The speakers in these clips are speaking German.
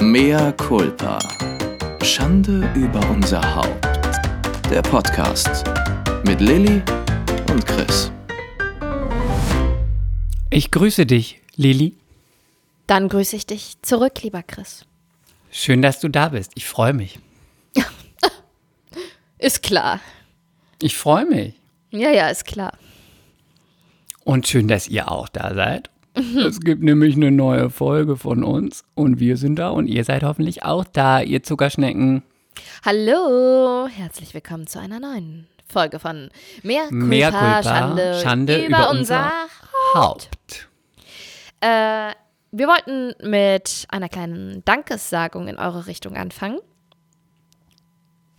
Mea culpa. Schande über unser Haupt. Der Podcast mit Lilly und Chris. Ich grüße dich, Lili. Dann grüße ich dich zurück, lieber Chris. Schön, dass du da bist. Ich freue mich. Ist klar. Ich freue mich. Ja, ja, ist klar. Und schön, dass ihr auch da seid. Es gibt nämlich eine neue Folge von uns und wir sind da und ihr seid hoffentlich auch da, ihr Zuckerschnecken. Hallo, herzlich willkommen zu einer neuen Folge von Mehr Culpa, Mehr Culpa, Schande, Schande über, über unser unser Haupt. Äh, wir wollten mit einer kleinen Dankessagung in eure Richtung anfangen.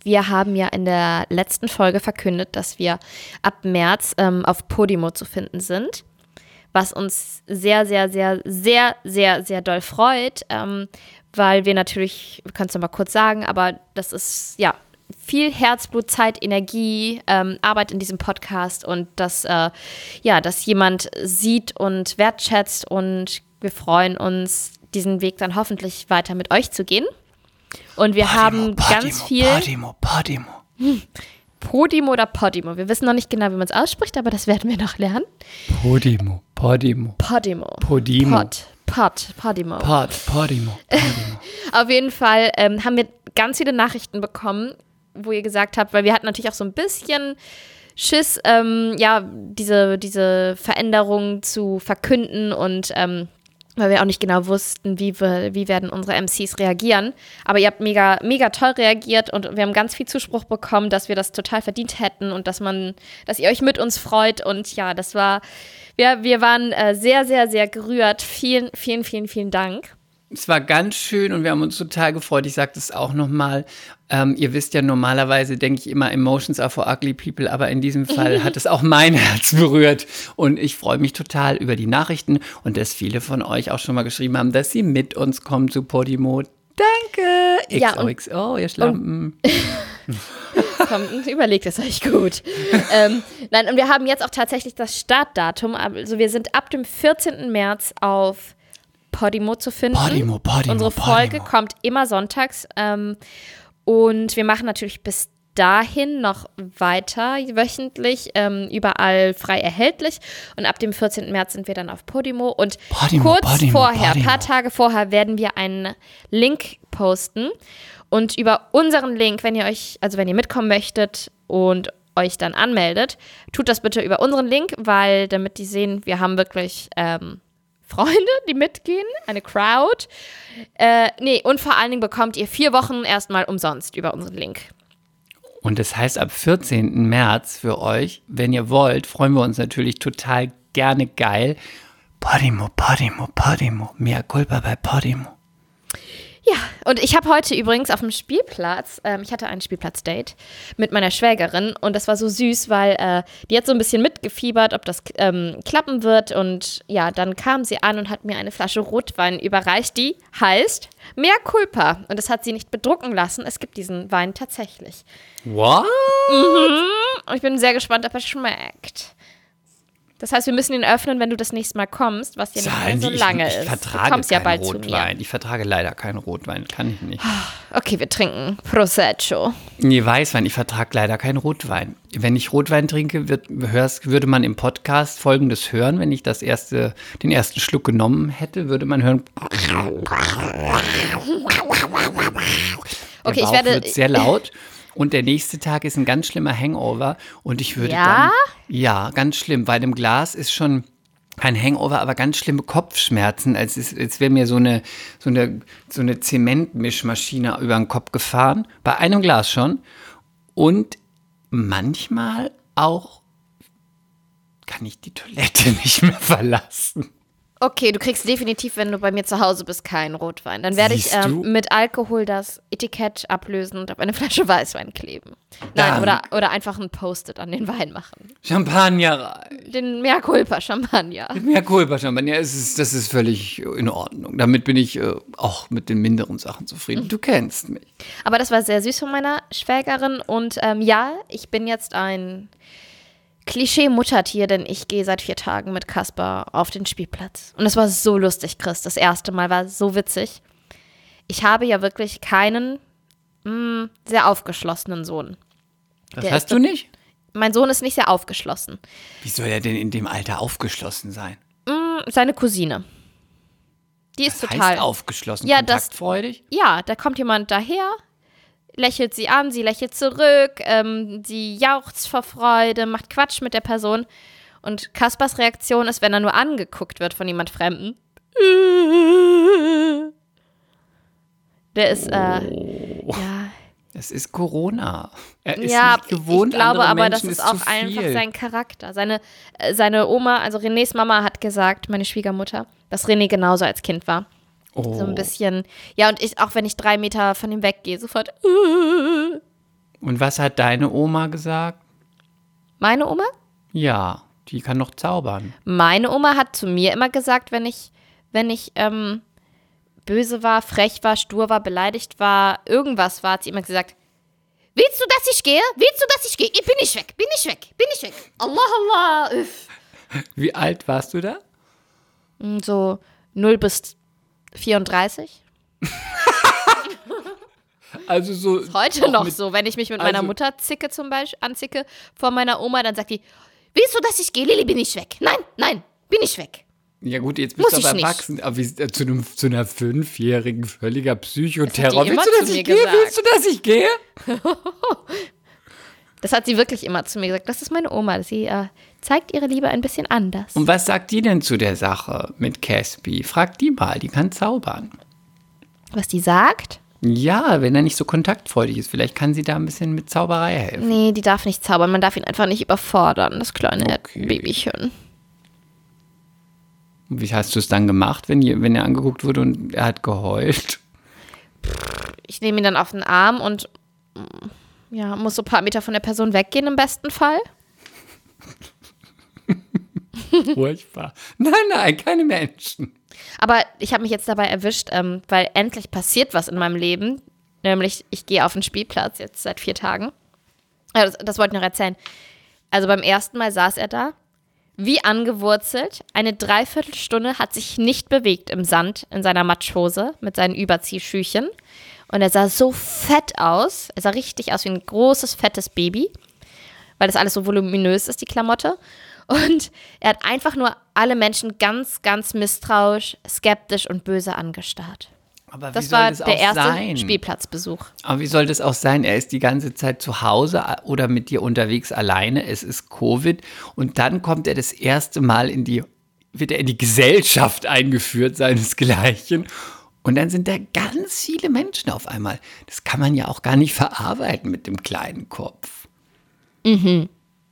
Wir haben ja in der letzten Folge verkündet, dass wir ab März ähm, auf Podimo zu finden sind, was uns sehr, sehr, sehr, sehr, sehr, sehr doll freut, ähm, weil wir natürlich, wir können es nochmal kurz sagen, aber das ist ja viel Herzblut, Zeit, Energie, ähm, Arbeit in diesem Podcast und dass, äh, ja, dass jemand sieht und wertschätzt und wir freuen uns, diesen Weg dann hoffentlich weiter mit euch zu gehen. Und wir haben ganz viel Podimo, Podimo. Podimo oder Podimo. Wir wissen noch nicht genau, wie man es ausspricht, aber das werden wir noch lernen. Podimo, Podimo. Podimo. Podimo. Pod. Pod. Podimo. Pod, Podimo, Podimo. Auf jeden Fall ähm, haben wir ganz viele Nachrichten bekommen, wo ihr gesagt habt, weil wir hatten natürlich auch so ein bisschen Schiss, ähm, ja, diese, diese Veränderung zu verkünden und ähm, weil wir auch nicht genau wussten, wie, wir, wie werden unsere MCs reagieren. Aber ihr habt mega, mega toll reagiert und wir haben ganz viel Zuspruch bekommen, dass wir das total verdient hätten und dass man, dass ihr euch mit uns freut. Und ja, das war, wir, wir waren äh, sehr, sehr, sehr gerührt. Vielen, vielen, vielen, vielen Dank. Es war ganz schön und wir haben uns total gefreut. Ich sage das auch nochmal. Ähm, ihr wisst ja, normalerweise denke ich immer, Emotions are for ugly people, aber in diesem Fall hat es auch mein Herz berührt. Und ich freue mich total über die Nachrichten und dass viele von euch auch schon mal geschrieben haben, dass sie mit uns kommen zu Podimo. Danke! Ja, und- XOXO, ihr Schlampen. Kommt, überlegt es euch gut. ähm, nein, und wir haben jetzt auch tatsächlich das Startdatum. Also wir sind ab dem 14. März auf Podimo zu finden. Podimo, Podimo, Unsere Folge Podimo. kommt immer sonntags. Ähm, und wir machen natürlich bis dahin noch weiter wöchentlich, ähm, überall frei erhältlich. Und ab dem 14. März sind wir dann auf Podimo. Und Podimo, kurz Podimo, vorher, ein paar Tage vorher, werden wir einen Link posten. Und über unseren Link, wenn ihr euch, also wenn ihr mitkommen möchtet und euch dann anmeldet, tut das bitte über unseren Link, weil damit die sehen, wir haben wirklich ähm, Freunde, die mitgehen, eine Crowd. Äh, nee, und vor allen Dingen bekommt ihr vier Wochen erstmal umsonst über unseren Link. Und das heißt, ab 14. März für euch, wenn ihr wollt, freuen wir uns natürlich total gerne geil. Podimo, Podimo, Podimo. Mehr Culpa bei Podimo. Ja, und ich habe heute übrigens auf dem Spielplatz, ähm, ich hatte ein Spielplatzdate mit meiner Schwägerin und das war so süß, weil äh, die hat so ein bisschen mitgefiebert, ob das ähm, klappen wird und ja, dann kam sie an und hat mir eine Flasche Rotwein überreicht, die heißt Mehr Culpa und das hat sie nicht bedrucken lassen. Es gibt diesen Wein tatsächlich. What? Und ich bin sehr gespannt, ob er schmeckt. Das heißt, wir müssen ihn öffnen, wenn du das nächste Mal kommst, was ja nicht mehr so die, ich, lange ich ist. vertrage du kommst ja bald zu Rotwein. mir. Ich vertrage leider keinen Rotwein. Kann ich nicht. Okay, wir trinken Prosecco. Nee, Weißwein. Ich vertrage leider keinen Rotwein. Wenn ich Rotwein trinke, wird, hörst, würde man im Podcast Folgendes hören. Wenn ich das erste, den ersten Schluck genommen hätte, würde man hören. Okay, ich werde. wird sehr laut. Und der nächste Tag ist ein ganz schlimmer Hangover. Und ich würde Ja? dann. Ja, ganz schlimm. Bei dem Glas ist schon kein Hangover, aber ganz schlimme Kopfschmerzen. Als, ist- als wäre mir so eine, so, eine, so eine Zementmischmaschine über den Kopf gefahren. Bei einem Glas schon. Und manchmal auch kann ich die Toilette nicht mehr verlassen. Okay, du kriegst definitiv, wenn du bei mir zu Hause bist, keinen Rotwein. Dann werde ich ähm, mit Alkohol das Etikett ablösen und auf eine Flasche Weißwein kleben. Nein, oder, oder einfach ein Post-it an den Wein machen. Champagner rein. Den Mea culpa Champagner. Ja, Culpa Champagner, es ist, das ist völlig in Ordnung. Damit bin ich äh, auch mit den minderen Sachen zufrieden. Du kennst mich. Aber das war sehr süß von meiner Schwägerin. Und ähm, ja, ich bin jetzt ein Klischee-Muttertier, denn ich gehe seit vier Tagen mit Kasper auf den Spielplatz. Und es war so lustig, Chris. Das erste Mal war so witzig. ich habe ja wirklich keinen mh, sehr aufgeschlossenen Sohn. Das Der hast ist du nicht? Mein Sohn ist nicht sehr aufgeschlossen. Wie soll er denn in dem Alter aufgeschlossen sein? Mh, seine Cousine. Die ist Das total. heißt aufgeschlossen, Ja, das- kontaktfreudig? Ja, da kommt jemand daher, lächelt sie an, sie lächelt zurück, ähm, sie jauchzt vor Freude, macht Quatsch mit der Person. Und Kaspers Reaktion ist, wenn er nur angeguckt wird von jemand Fremden. Der ist, äh, ja, Es ist Corona. Er ist ja, nicht gewohnt, ich glaube aber, das ist zu auch einfach sein Charakter. Seine, äh, seine Oma, also Renés Mama hat gesagt, meine Schwiegermutter, dass René genauso als Kind war. Oh. So ein bisschen, ja, und ich, auch wenn ich drei Meter von ihm weggehe, sofort, Und was hat deine Oma gesagt? meine Oma? Ja, die kann noch zaubern. Meine Oma hat zu mir immer gesagt, wenn ich, wenn ich ähm, böse war, frech war, stur war, beleidigt war, irgendwas war, hat sie immer gesagt, willst du, dass ich gehe? Willst du, dass ich gehe? Ich bin ich weg, bin ich weg, bin ich weg. Allah, Allah. Wie alt warst du da? Und So 0 bis 34. Also so. Heute auch noch so, wenn ich mich mit meiner also- Mutter zicke zum Beispiel, anzicke vor meiner Oma, dann sagt die, willst du, dass ich gehe? Lilly, bin ich weg. Nein, nein, bin ich weg. Ja gut, jetzt Muss bist du aber nicht. erwachsen, aber wie, äh, zu, einem, zu einer Fünfjährigen völliger Psychoterror. Willst du, dass ich gehe? Willst du, dass ich gehe? Das hat sie wirklich immer zu mir gesagt. Das ist meine Oma. Sie äh, zeigt ihre Liebe ein bisschen anders. Und was sagt die denn zu der Sache mit Caspi? Frag die mal, die kann zaubern. Was die sagt? Ja, wenn er nicht so kontaktfreudig ist, vielleicht kann sie da ein bisschen mit Zauberei helfen. Nee, die darf nicht zaubern. Man darf ihn einfach nicht überfordern, das kleine Okay. Babychen. Und Wie hast du es dann gemacht, wenn, wenn er angeguckt wurde und er hat geheult? Ich nehme ihn dann auf den Arm und mm, ja, muss so ein paar Meter von der Person weggehen im besten Fall. Furchtbar. Nein, nein, keine Menschen. Aber ich habe mich jetzt dabei erwischt, ähm, weil endlich passiert was in meinem Leben. Nämlich, ich gehe auf den Spielplatz jetzt seit vier Tagen. Ja, das, das wollte ich noch erzählen. Also beim ersten Mal saß er da, wie angewurzelt. Eine Dreiviertelstunde hat sich nicht bewegt im Sand in seiner Matschhose mit seinen Überziehschüchen. Und er sah so fett aus. Er sah richtig aus wie ein großes, fettes Baby, weil das alles so voluminös ist, die Klamotte. Und er hat einfach nur alle Menschen ganz, ganz misstrauisch, skeptisch und böse angestarrt. Aber wie Das soll war das der auch erste sein? Spielplatzbesuch. Aber wie soll das auch sein? Er ist die ganze Zeit zu Hause oder mit dir unterwegs alleine. Es ist Covid. Und dann kommt er das erste Mal in die, wird er in die Gesellschaft eingeführt, seinesgleichen. Und dann sind da ganz viele Menschen auf einmal. Das kann man ja auch gar nicht verarbeiten mit dem kleinen Kopf.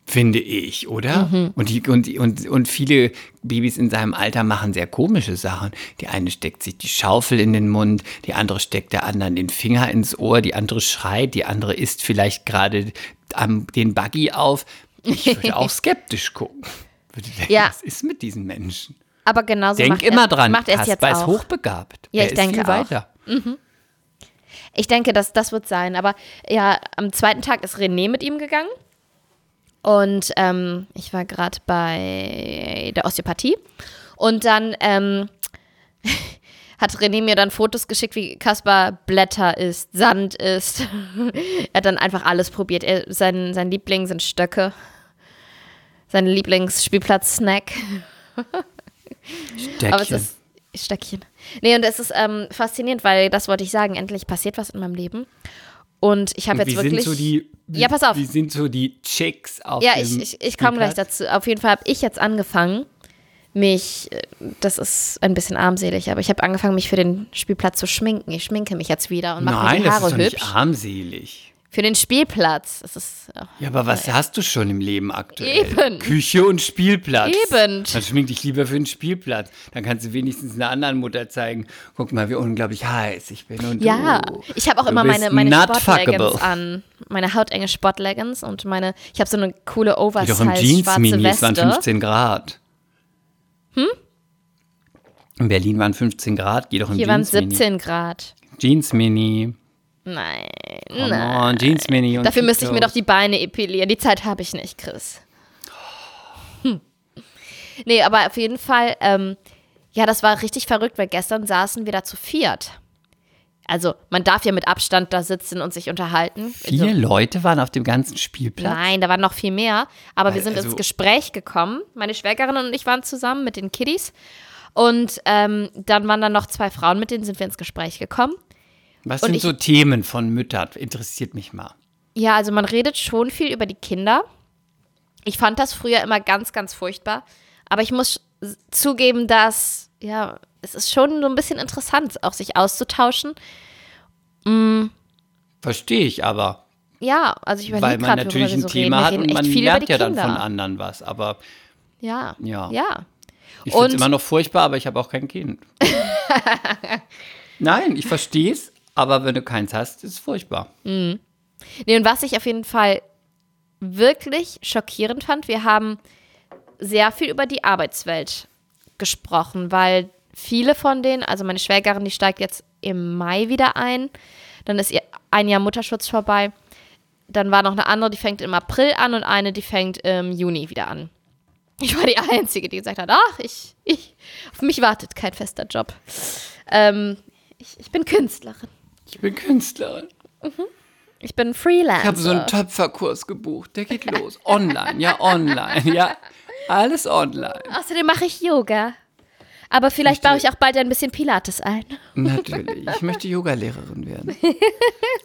Finde ich, oder? Und, die, und, und, und viele Babys in seinem Alter machen sehr komische Sachen. Die eine steckt sich die Schaufel in den Mund, die andere steckt der anderen den Finger ins Ohr, die andere schreit, die andere isst vielleicht gerade am, den Buggy auf. Ich würde auch skeptisch gucken. Würde denken, Ja. was ist mit diesen Menschen? Aber genauso Denk macht immer er, dran, macht er es jetzt Kasper ist auch. hochbegabt. Ja, er ich ist denke viel auch. weiter. Ich denke, das, das wird sein. Aber ja, am zweiten Tag ist René mit ihm gegangen. Und ähm, ich war gerade bei der Osteopathie. Und dann ähm, hat René mir dann Fotos geschickt, wie Kaspar Blätter isst, Sand isst. er hat dann einfach alles probiert. Er, sein, sein Liebling sind Stöcke. Sein Lieblingsspielplatz-Snack. Aber es Stöckchen. ist Stöckchen. Nee, und es ist ähm, faszinierend, weil das wollte ich sagen, endlich passiert was in meinem Leben. Und ich habe jetzt wirklich. so die, wie, Ja, pass auf. Wie sind so die Chicks auf ja, dem ich, ich, ich komme gleich dazu. Auf jeden Fall habe ich jetzt angefangen, mich, äh, das ist ein bisschen armselig, aber ich habe angefangen, mich für den Spielplatz zu schminken. Ich schminke mich jetzt wieder und mache mir Nein, die das Haare ist doch hübsch. nicht armselig. Für den Spielplatz. Das ist. oh. Ja, aber was hast du schon im Leben aktuell? Eben. Küche und Spielplatz. Eben. Dann schmink dich lieber für den Spielplatz. Dann kannst du wenigstens einer anderen Mutter zeigen, guck mal, wie unglaublich heiß ich bin. Und Ja, du, ich habe auch immer meine, meine Sportleggings an. Meine hautenge Sportleggings und meine, ich habe so eine coole Geh doch im Oversize Jeans, schwarze Mini, es waren Weste. 15 Grad. Hm? In Berlin waren 15 Grad, geh doch im Hier waren Jeans, Mini. 17 Grad. Jeans, Mini. Nein, nein. on, Jeans, Mini. Und Dafür müsste ich mir doch die Beine epilieren. Die Zeit habe ich nicht, Chris. Hm. Nee, aber auf jeden Fall, ähm, ja, das war richtig verrückt, weil gestern saßen wir da zu viert. Also man darf ja mit Abstand da sitzen und sich unterhalten. Vier also, Leute waren auf dem ganzen Spielplatz. Nein, da waren noch viel mehr. Aber wir sind also- ins Gespräch gekommen. Meine Schwägerin und ich waren zusammen mit den Kiddies. Und ähm, dann waren da noch zwei Frauen, mit denen sind wir ins Gespräch gekommen. Was Und sind ich- so Themen von Müttern? Interessiert mich mal. Ja, also man redet schon viel über die Kinder. Ich fand das früher immer ganz, ganz furchtbar. Aber ich muss zugeben, dass, ja, es ist schon so ein bisschen interessant, auch sich auszutauschen. Verstehe ich aber. Ja, also ich Weil überlege man gerade, worüber natürlich ein so Thema hat und man lernt ja dann Kinder. von anderen was. Aber Ja, Ja. ja. ich finde es immer noch furchtbar, aber ich habe auch kein Kind. Nein, ich verstehe es, aber wenn du keins hast, ist es furchtbar. Nee, und was ich auf jeden Fall wirklich schockierend fand, wir haben sehr viel über die Arbeitswelt gesprochen, weil viele von denen, also meine Schwägerin, die steigt jetzt im Mai wieder ein, dann ist ihr ein Jahr Mutterschutz vorbei, dann war noch eine andere, die fängt im April an und eine, die fängt im Juni wieder an. Ich war die Einzige, die gesagt hat, ach, ich, ich, auf mich wartet kein fester Job. Ähm, ich, ich bin Künstlerin. Ich bin Künstlerin. Ich bin Freelancer. Ich habe so einen Töpferkurs gebucht. Der geht los. Online, ja, online. Ja, alles online. Außerdem mache ich Yoga. Aber vielleicht möchte- baue ich auch bald ein bisschen Pilates ein. Natürlich. Ich möchte Yogalehrerin werden.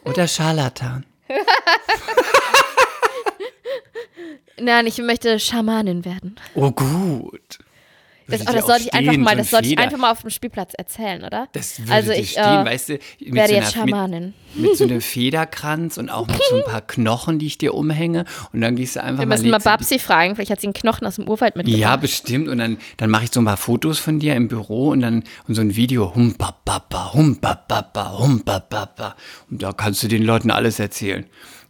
Oder Scharlatan. Nein, ich möchte Schamanin werden. Oh, gut. Das, oh, das sollte ich einfach mal, das sollte ich einfach mal auf dem Spielplatz erzählen, oder? Das würde also ich stehen, äh, weißt du, mit werde so, jetzt einer, mit, Schamanin. mit so einem Federkranz und auch mit so ein paar Knochen, die ich dir umhänge. Und dann gehst du einfach Wir mal. müssen mal Babsi fragen, vielleicht hat sie einen Knochen aus dem Urwald mitgebracht. Ja, bestimmt. Und dann, dann mache ich so ein paar Fotos von dir im Büro und dann und so ein Video. Hum, ba, ba, ba, hum, ba, ba, ba, hum, ba, ba, ba. Und da kannst du den Leuten alles erzählen.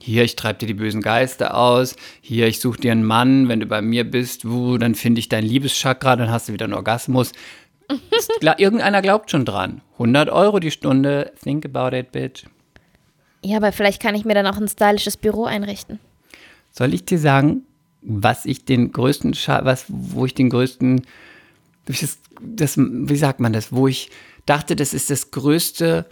Hier, ich treibe dir die bösen Geister aus. Hier, ich suche dir einen Mann. Wenn du bei mir bist, wo, dann finde ich dein Liebeschakra, dann hast du wieder einen Orgasmus. Irgendeiner glaubt schon dran. 100 Euro die Stunde. Think about it, bitch. ja, aber vielleicht kann ich mir dann auch ein stylisches Büro einrichten. Soll ich dir sagen, was ich den größten, Scha was, wo ich den größten, das, das, wie sagt man das, wo ich dachte, das ist das größte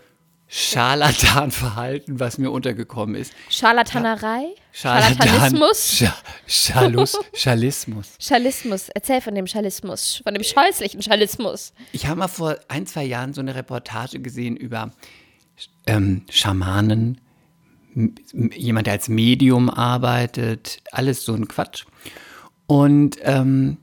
Scharlatanverhalten, was mir untergekommen ist. Scharlatanerei? Scharlatan- Scharlatanismus? Scha Schalus, Schalismus. Schalismus. Erzähl von dem Schalismus, von dem scheußlichen Schalismus. Ich habe mal vor ein, zwei Jahren so eine Reportage gesehen über ähm, Schamanen, jemand, der als Medium arbeitet, alles so ein Quatsch. Und ähm,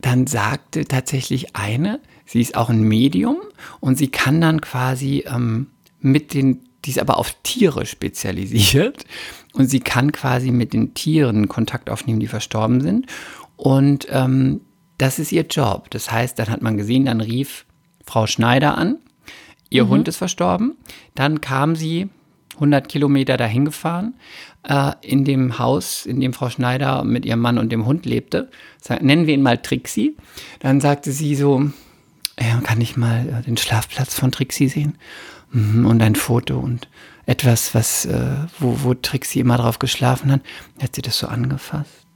dann sagte tatsächlich eine, sie ist auch ein Medium und sie kann dann quasi ähm, mit den, die ist aber auf Tiere spezialisiert und sie kann quasi mit den Tieren Kontakt aufnehmen, die verstorben sind. Und ähm, das ist ihr Job. Das heißt, dann hat man gesehen, dann rief Frau Schneider an, ihr Hund ist verstorben. Dann kam sie 100 Kilometer dahin gefahren, äh, in dem Haus, in dem Frau Schneider mit ihrem Mann und dem Hund lebte. Sa- Nennen wir ihn mal Trixie. Dann sagte sie so, ja, kann ich mal äh, den Schlafplatz von Trixie sehen? Mhm, und ein Foto und etwas, was, äh, wo, wo Trixie immer drauf geschlafen hat. Hat sie das so angefasst.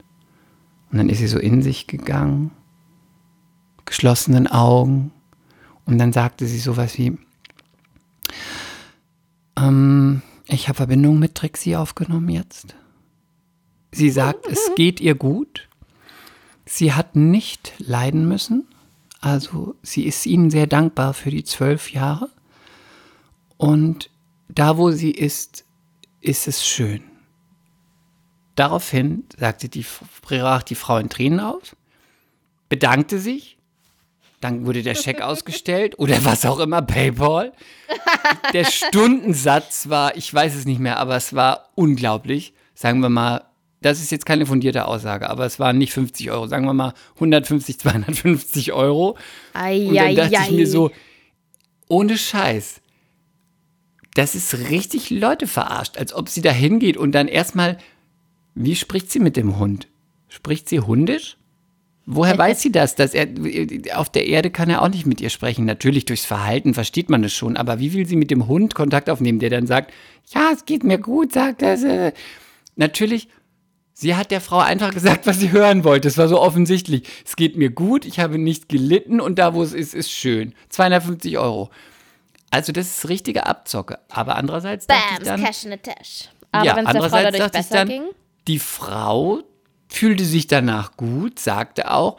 Und dann ist sie so in sich gegangen, geschlossenen Augen. Und dann sagte sie sowas wie, ähm, ich habe Verbindung mit Trixie aufgenommen jetzt. Sie sagt, es geht ihr gut. Sie hat nicht leiden müssen. Also sie ist ihnen sehr dankbar für die zwölf Jahre. Und da, wo sie ist, ist es schön. Daraufhin sagte die, brach die Frau in Tränen auf, bedankte sich, dann wurde der Scheck ausgestellt oder was auch immer, Paypal. Der Stundensatz war, ich weiß es nicht mehr, aber es war unglaublich. Sagen wir mal, das ist jetzt keine fundierte Aussage, aber es waren nicht 50 Euro, sagen wir mal 150, 250 Euro. Und dann dachte ich mir so, ohne Scheiß, das ist richtig Leute verarscht, als ob sie da hingeht und dann erstmal, wie spricht sie mit dem Hund? Spricht sie hundisch? Woher weiß sie das? Dass er, auf der Erde kann er auch nicht mit ihr sprechen. Natürlich durchs Verhalten versteht man es schon, aber wie will sie mit dem Hund Kontakt aufnehmen, der dann sagt, ja, es geht mir gut, sagt er. äh. Natürlich, sie hat der Frau einfach gesagt, was sie hören wollte. Es war so offensichtlich. Es geht mir gut, ich habe nicht gelitten und da, wo es ist, ist schön. 250 Euro. Also das ist richtige Abzocke. Aber andererseits dachte ich Bams, dann, Cash in the Tash. Aber ja, wenn es der Frau dadurch besser dann, ging, die Frau fühlte sich danach gut, sagte auch,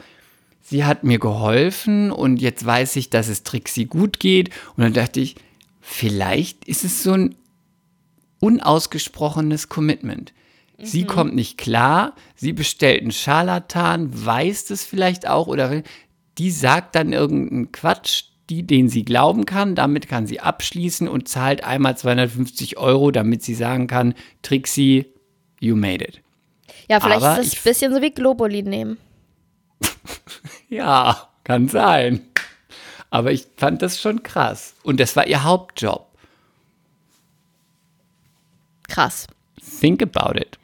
sie hat mir geholfen und jetzt weiß ich, dass es Trixie gut geht. Und dann dachte ich, vielleicht ist es so ein unausgesprochenes Commitment. Sie Mhm. kommt nicht klar, sie bestellt einen Scharlatan, weiß das vielleicht auch oder die sagt dann irgendeinen Quatsch, die, den sie glauben kann, damit kann sie abschließen und zahlt einmal 250 Euro, damit sie sagen kann, Trixie, you made it. ja, vielleicht aber ist das ein bisschen so wie Globuli nehmen. Ja, kann sein. Aber ich fand das schon krass. Und das war ihr Hauptjob. Krass. Think about it.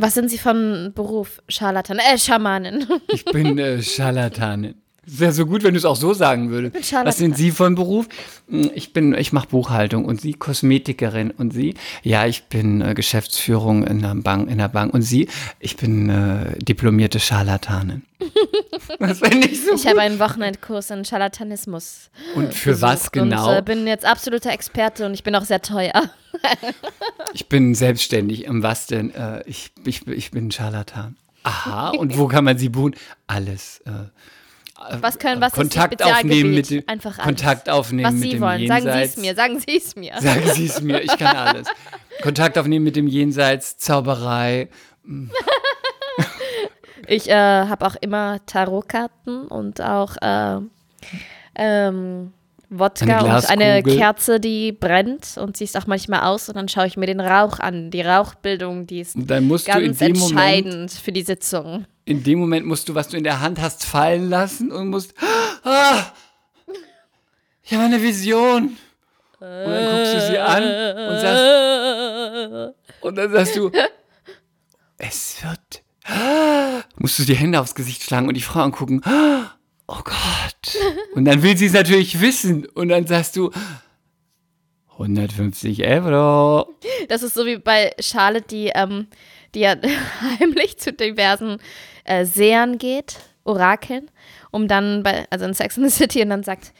Was sind Sie von Beruf? Scharlatan, äh, Schamanin. Ich bin äh, Scharlatanin. Wäre so gut, wenn du es auch so sagen würdest. bin Scharlatan. Was sind Sie von Beruf? Hm, Ich bin, ich mache Buchhaltung und Sie Kosmetikerin und Sie? Ja, ich bin äh, Geschäftsführung in der Bank, in der Bank und Sie? Ich bin äh, diplomierte Scharlatanin. das finde ich so Ich habe einen Wochenendkurs in Scharlatanismus. Und für was genau? Und äh, bin jetzt absoluter Experte und ich bin auch sehr teuer. Ich bin selbstständig. Im was denn? Äh, ich, ich, ich bin Scharlatan. Aha, und wo kann man sie buchen? Alles. Äh, Was können, was Kontakt aufnehmen mit dem Einfach alles. Kontakt aufnehmen Was mit Sie dem wollen. Sagen Sie Jenseits. es mir, sagen Sie es mir. Sagen Sie es mir, ich kann alles. Kontakt aufnehmen mit dem Jenseits, Zauberei. Ich äh, habe auch immer Tarotkarten und auch äh, ähm, Wodka Eine und eine. Kerze, die brennt und sie ist auch manchmal aus und dann schaue ich mir den Rauch an. Die Rauchbildung, die ist ganz dem Moment, entscheidend für die Sitzung. In dem Moment musst du, was du in der Hand hast, fallen lassen und musst, ah, ich habe eine Vision. Und dann guckst du sie an und sagst, und dann sagst du, es wird, musst du die Hände aufs Gesicht schlagen und die Frau angucken, oh Gott. Und dann will sie es natürlich wissen und dann sagst du, 150 Euro. Das ist so wie bei Charlotte, die, ähm, die ja heimlich zu diversen äh, Sehern geht, Orakeln, um dann bei, also in Sex and the City und dann sagt,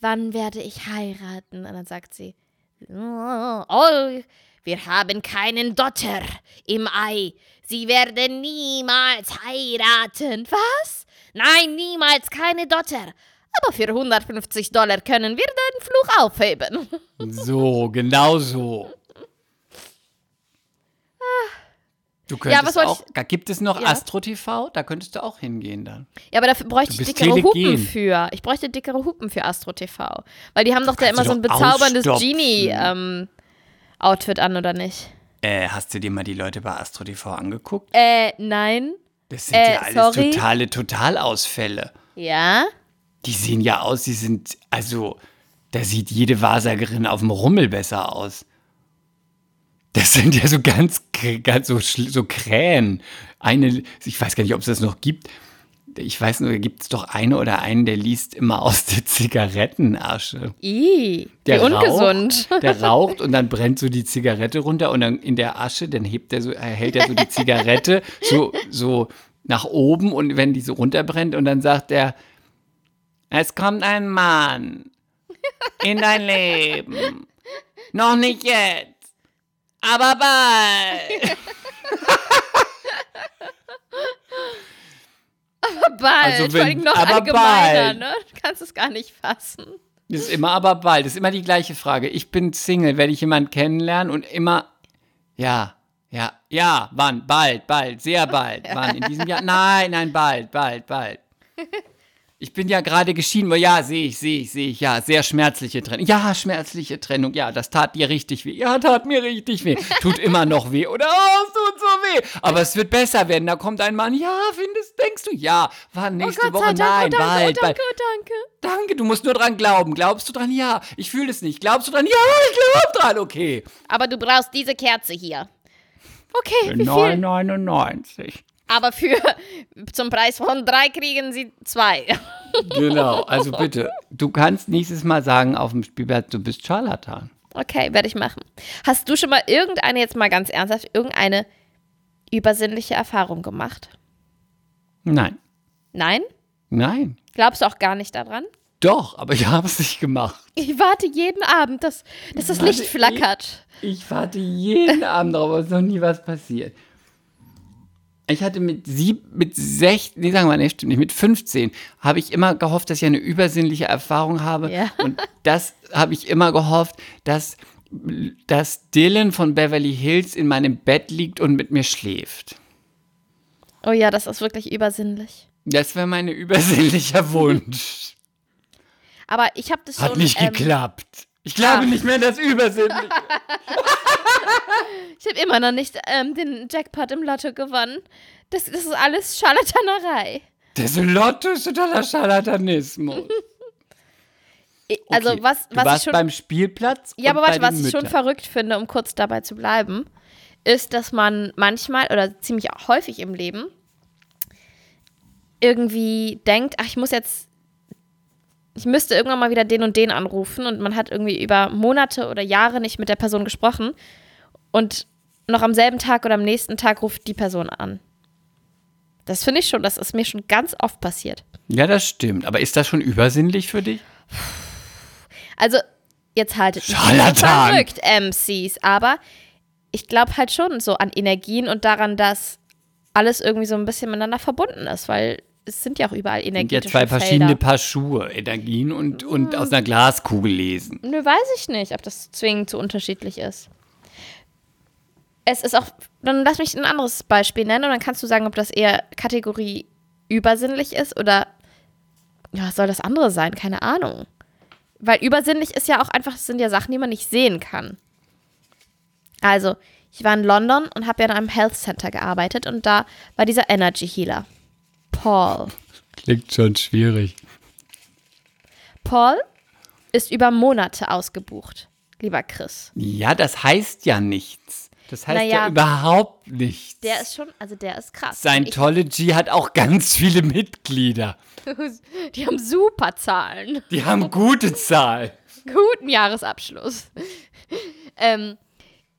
wann werde ich heiraten? Und dann sagt sie, oh, wir haben keinen Dotter im Ei. Sie werden niemals heiraten. Was? Nein, niemals keine Dotter. Aber für 150 Dollar können wir den Fluch aufheben. So, genau so. Du könntest was wollte auch, da gibt es noch Ja. Astro TV, da könntest du auch hingehen dann. Ja, aber dafür bräuchte ich dickere Hupen telegen. für. Ich bräuchte dickere Hupen für Astro TV. Weil die haben doch da immer so ein bezauberndes. Genie-Outfit an, oder nicht? Äh, hast du dir mal die Leute bei Astro TV angeguckt? Äh, nein. Das sind äh, ja alles sorry? totale Totalausfälle. Ja? Die sehen ja aus, die sind, also, da sieht jede Wahrsagerin auf dem Rummel besser aus. Das sind ja so ganz, ganz so, so Krähen. Eine, ich weiß gar nicht, ob es das noch gibt. Ich weiß nur, da gibt es doch eine oder einen, der liest immer aus der Zigarettenasche. Ih, wie Der ungesund. Raucht, der raucht und dann brennt so die Zigarette runter und dann in der Asche, dann hebt er so, hält er so die Zigarette so, so nach oben und wenn die so runterbrennt und dann sagt er, es kommt ein Mann in dein Leben. Noch nicht jetzt, aber bald. Bald, Also vor wenn- allem noch aber allgemeiner, bald. ne? Du kannst es gar nicht fassen. Das ist immer aber bald. Das ist immer die gleiche Frage. Ich bin Single, werde ich jemanden kennenlernen und immer, ja, ja, ja, wann? Bald, bald, sehr bald. Wann? In diesem Jahr? Nein, nein, bald, bald, bald. Ich bin ja gerade geschieden. Ja, sehe ich, sehe ich, sehe ich. Ja, sehr schmerzliche Trennung. Ja, schmerzliche Trennung. Ja, das tat dir richtig weh. Ja, tat mir richtig weh. Tut immer noch weh. Oder, oh, es tut so weh. Aber es wird besser werden. Da kommt ein Mann. Ja, findest, denkst du? Ja, wann? Nächste oh Gott Woche? Nein, oh, danke, bald, oh, bald. danke, oh, danke. Danke, du musst nur dran glauben. Glaubst du dran? Ja. Ich fühle es nicht. Glaubst du dran? Ja, ich glaube dran. Okay. Aber du brauchst diese Kerze hier. Okay, wie viel? 9,99. Aber für zum Preis von drei kriegen sie zwei. Genau, also bitte. Du kannst nächstes Mal sagen auf dem Spielplatz, du bist Scharlatan. Okay, werde ich machen. Hast du schon mal irgendeine, jetzt mal ganz ernsthaft, irgendeine übersinnliche Erfahrung gemacht? Nein. Nein? Nein. Glaubst du auch gar nicht daran? Doch, aber ich habe es nicht gemacht. Ich warte jeden Abend, dass, dass das Warte, Licht flackert. Ich warte jeden Abend drauf, aber es ist noch nie was passiert. Ich hatte mit sieb, mit 16, nee, sagen wir mal, nee, stimmt nicht, mit 15 habe ich immer gehofft, dass ich eine übersinnliche Erfahrung habe. Ja. Und das habe ich immer gehofft, dass, dass Dylan von Beverly Hills in meinem Bett liegt und mit mir schläft. Oh ja, das ist wirklich übersinnlich. Das wäre mein übersinnlicher Wunsch. Aber ich habe das schon. Hat nicht ähm, geklappt. Ich glaube ah. nicht mehr an das Übersinnliche. Ich habe immer noch nicht ähm, den Jackpot im Lotto gewonnen. Das, das ist alles Scharlatanerei. Das Lotto ist totaler Scharlatanismus. Ich- Also Okay, was, du was ich warst schon, beim Spielplatz. ja, aber warte, was ich schon verrückt finde, um kurz dabei zu bleiben, ist, dass man manchmal oder ziemlich häufig im Leben irgendwie denkt, ach, ich muss jetzt, ich müsste irgendwann mal wieder den und den anrufen und man hat irgendwie über Monate oder Jahre nicht mit der Person gesprochen und noch am selben Tag oder am nächsten Tag ruft die Person an. Das finde ich schon, das ist mir schon ganz oft passiert. Ja, das stimmt. Aber ist das schon übersinnlich für dich? Also, jetzt haltet mich verrückt, MCs, aber ich glaube halt schon so an Energien und daran, dass alles irgendwie so ein bisschen miteinander verbunden ist, weil es sind ja auch überall Sind ja energetische zwei verschiedene Felder. Paar Schuhe, Energien und, und aus einer Glaskugel lesen. Nö, weiß ich nicht, ob das zwingend so unterschiedlich ist. Es ist auch, dann lass mich ein anderes Beispiel nennen und dann kannst du sagen, ob das eher Kategorie übersinnlich ist oder ja, soll das andere sein? Keine Ahnung. Weil übersinnlich ist ja auch einfach, es sind ja Sachen, die man nicht sehen kann. Also, ich war in London und habe ja in einem Health Center gearbeitet und da war dieser Energy Healer. Paul. Klingt schon schwierig. Paul ist über Monate ausgebucht, lieber Chris. Ja, das heißt ja nichts. Das heißt ja Naja. überhaupt nichts. Der ist schon, also der ist krass. Scientology hat auch ganz viele Mitglieder. Die haben super Zahlen. Die haben gute Zahl. Guten Jahresabschluss. ähm,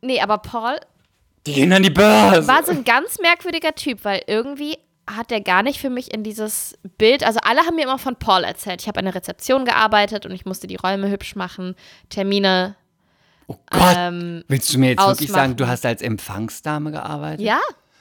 nee, aber Paul Die gehen an die Börse. war so ein ganz merkwürdiger Typ, weil irgendwie hat der gar nicht für mich in dieses Bild, also alle haben mir immer von Paul erzählt. Ich habe an der Rezeption gearbeitet und ich musste die Räume hübsch machen, Termine. Oh Gott. Ähm, Willst du mir jetzt wirklich ausmachen. sagen, du hast als Empfangsdame gearbeitet? ja,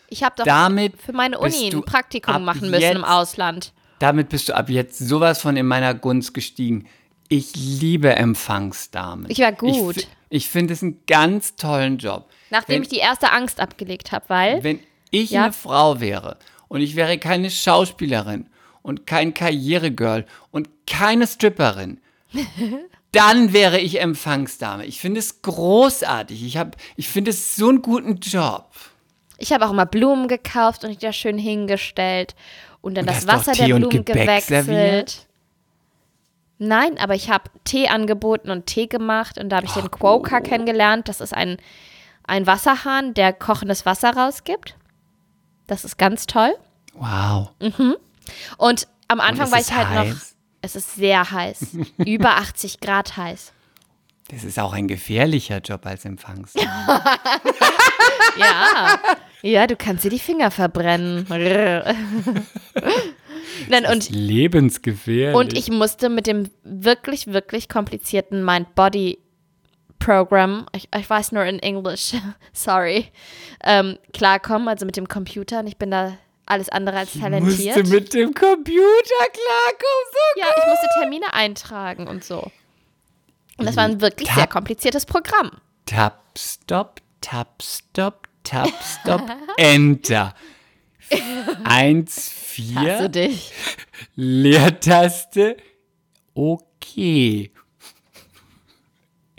ich habe doch Damit für meine Uni ein Praktikum machen müssen im jetzt- Ausland. Damit bist du ab jetzt sowas von in meiner Gunst gestiegen. Ich liebe Empfangsdamen. Ich war gut. Ich, ich finde es einen ganz tollen Job. Nachdem wenn, ich die erste Angst abgelegt habe, weil Wenn ich Ja. eine Frau wäre und ich wäre keine Schauspielerin und kein Karrieregirl und keine Stripperin, dann wäre ich Empfangsdame. Ich finde es großartig. Ich, hab- ich finde es so einen guten Job. Ich habe auch immer Blumen gekauft und die da schön hingestellt und dann Und das Wasser der Blumen gewechselt. serviert? Nein, aber ich habe Tee angeboten und Tee gemacht und da habe ich den Quokka kennengelernt. Das ist ein, ein Wasserhahn, der kochendes Wasser rausgibt. Das ist ganz toll. Wow. Und am Anfang ist war ich halt noch. heiß? Es ist sehr heiß. Über 80 Grad heiß. Das ist auch ein gefährlicher Job als Empfangsdame. Ja. Ja, du kannst dir die Finger verbrennen. Nein, und Lebensgefährlich. Und ich musste mit dem wirklich, wirklich komplizierten Mind-Body-Programm, ich, ich weiß nur in Englisch, sorry, ähm, klarkommen, also mit dem Computer. Und ich bin da alles andere als talentiert. musste mit dem Computer klarkommen. So ja, ich musste Termine eintragen und so. Und das war ein wirklich Tap- sehr kompliziertes Programm. Tap, Stop, Tap, Stop, Tap, Stop, Enter. Eins, vier, dich. Leertaste, okay.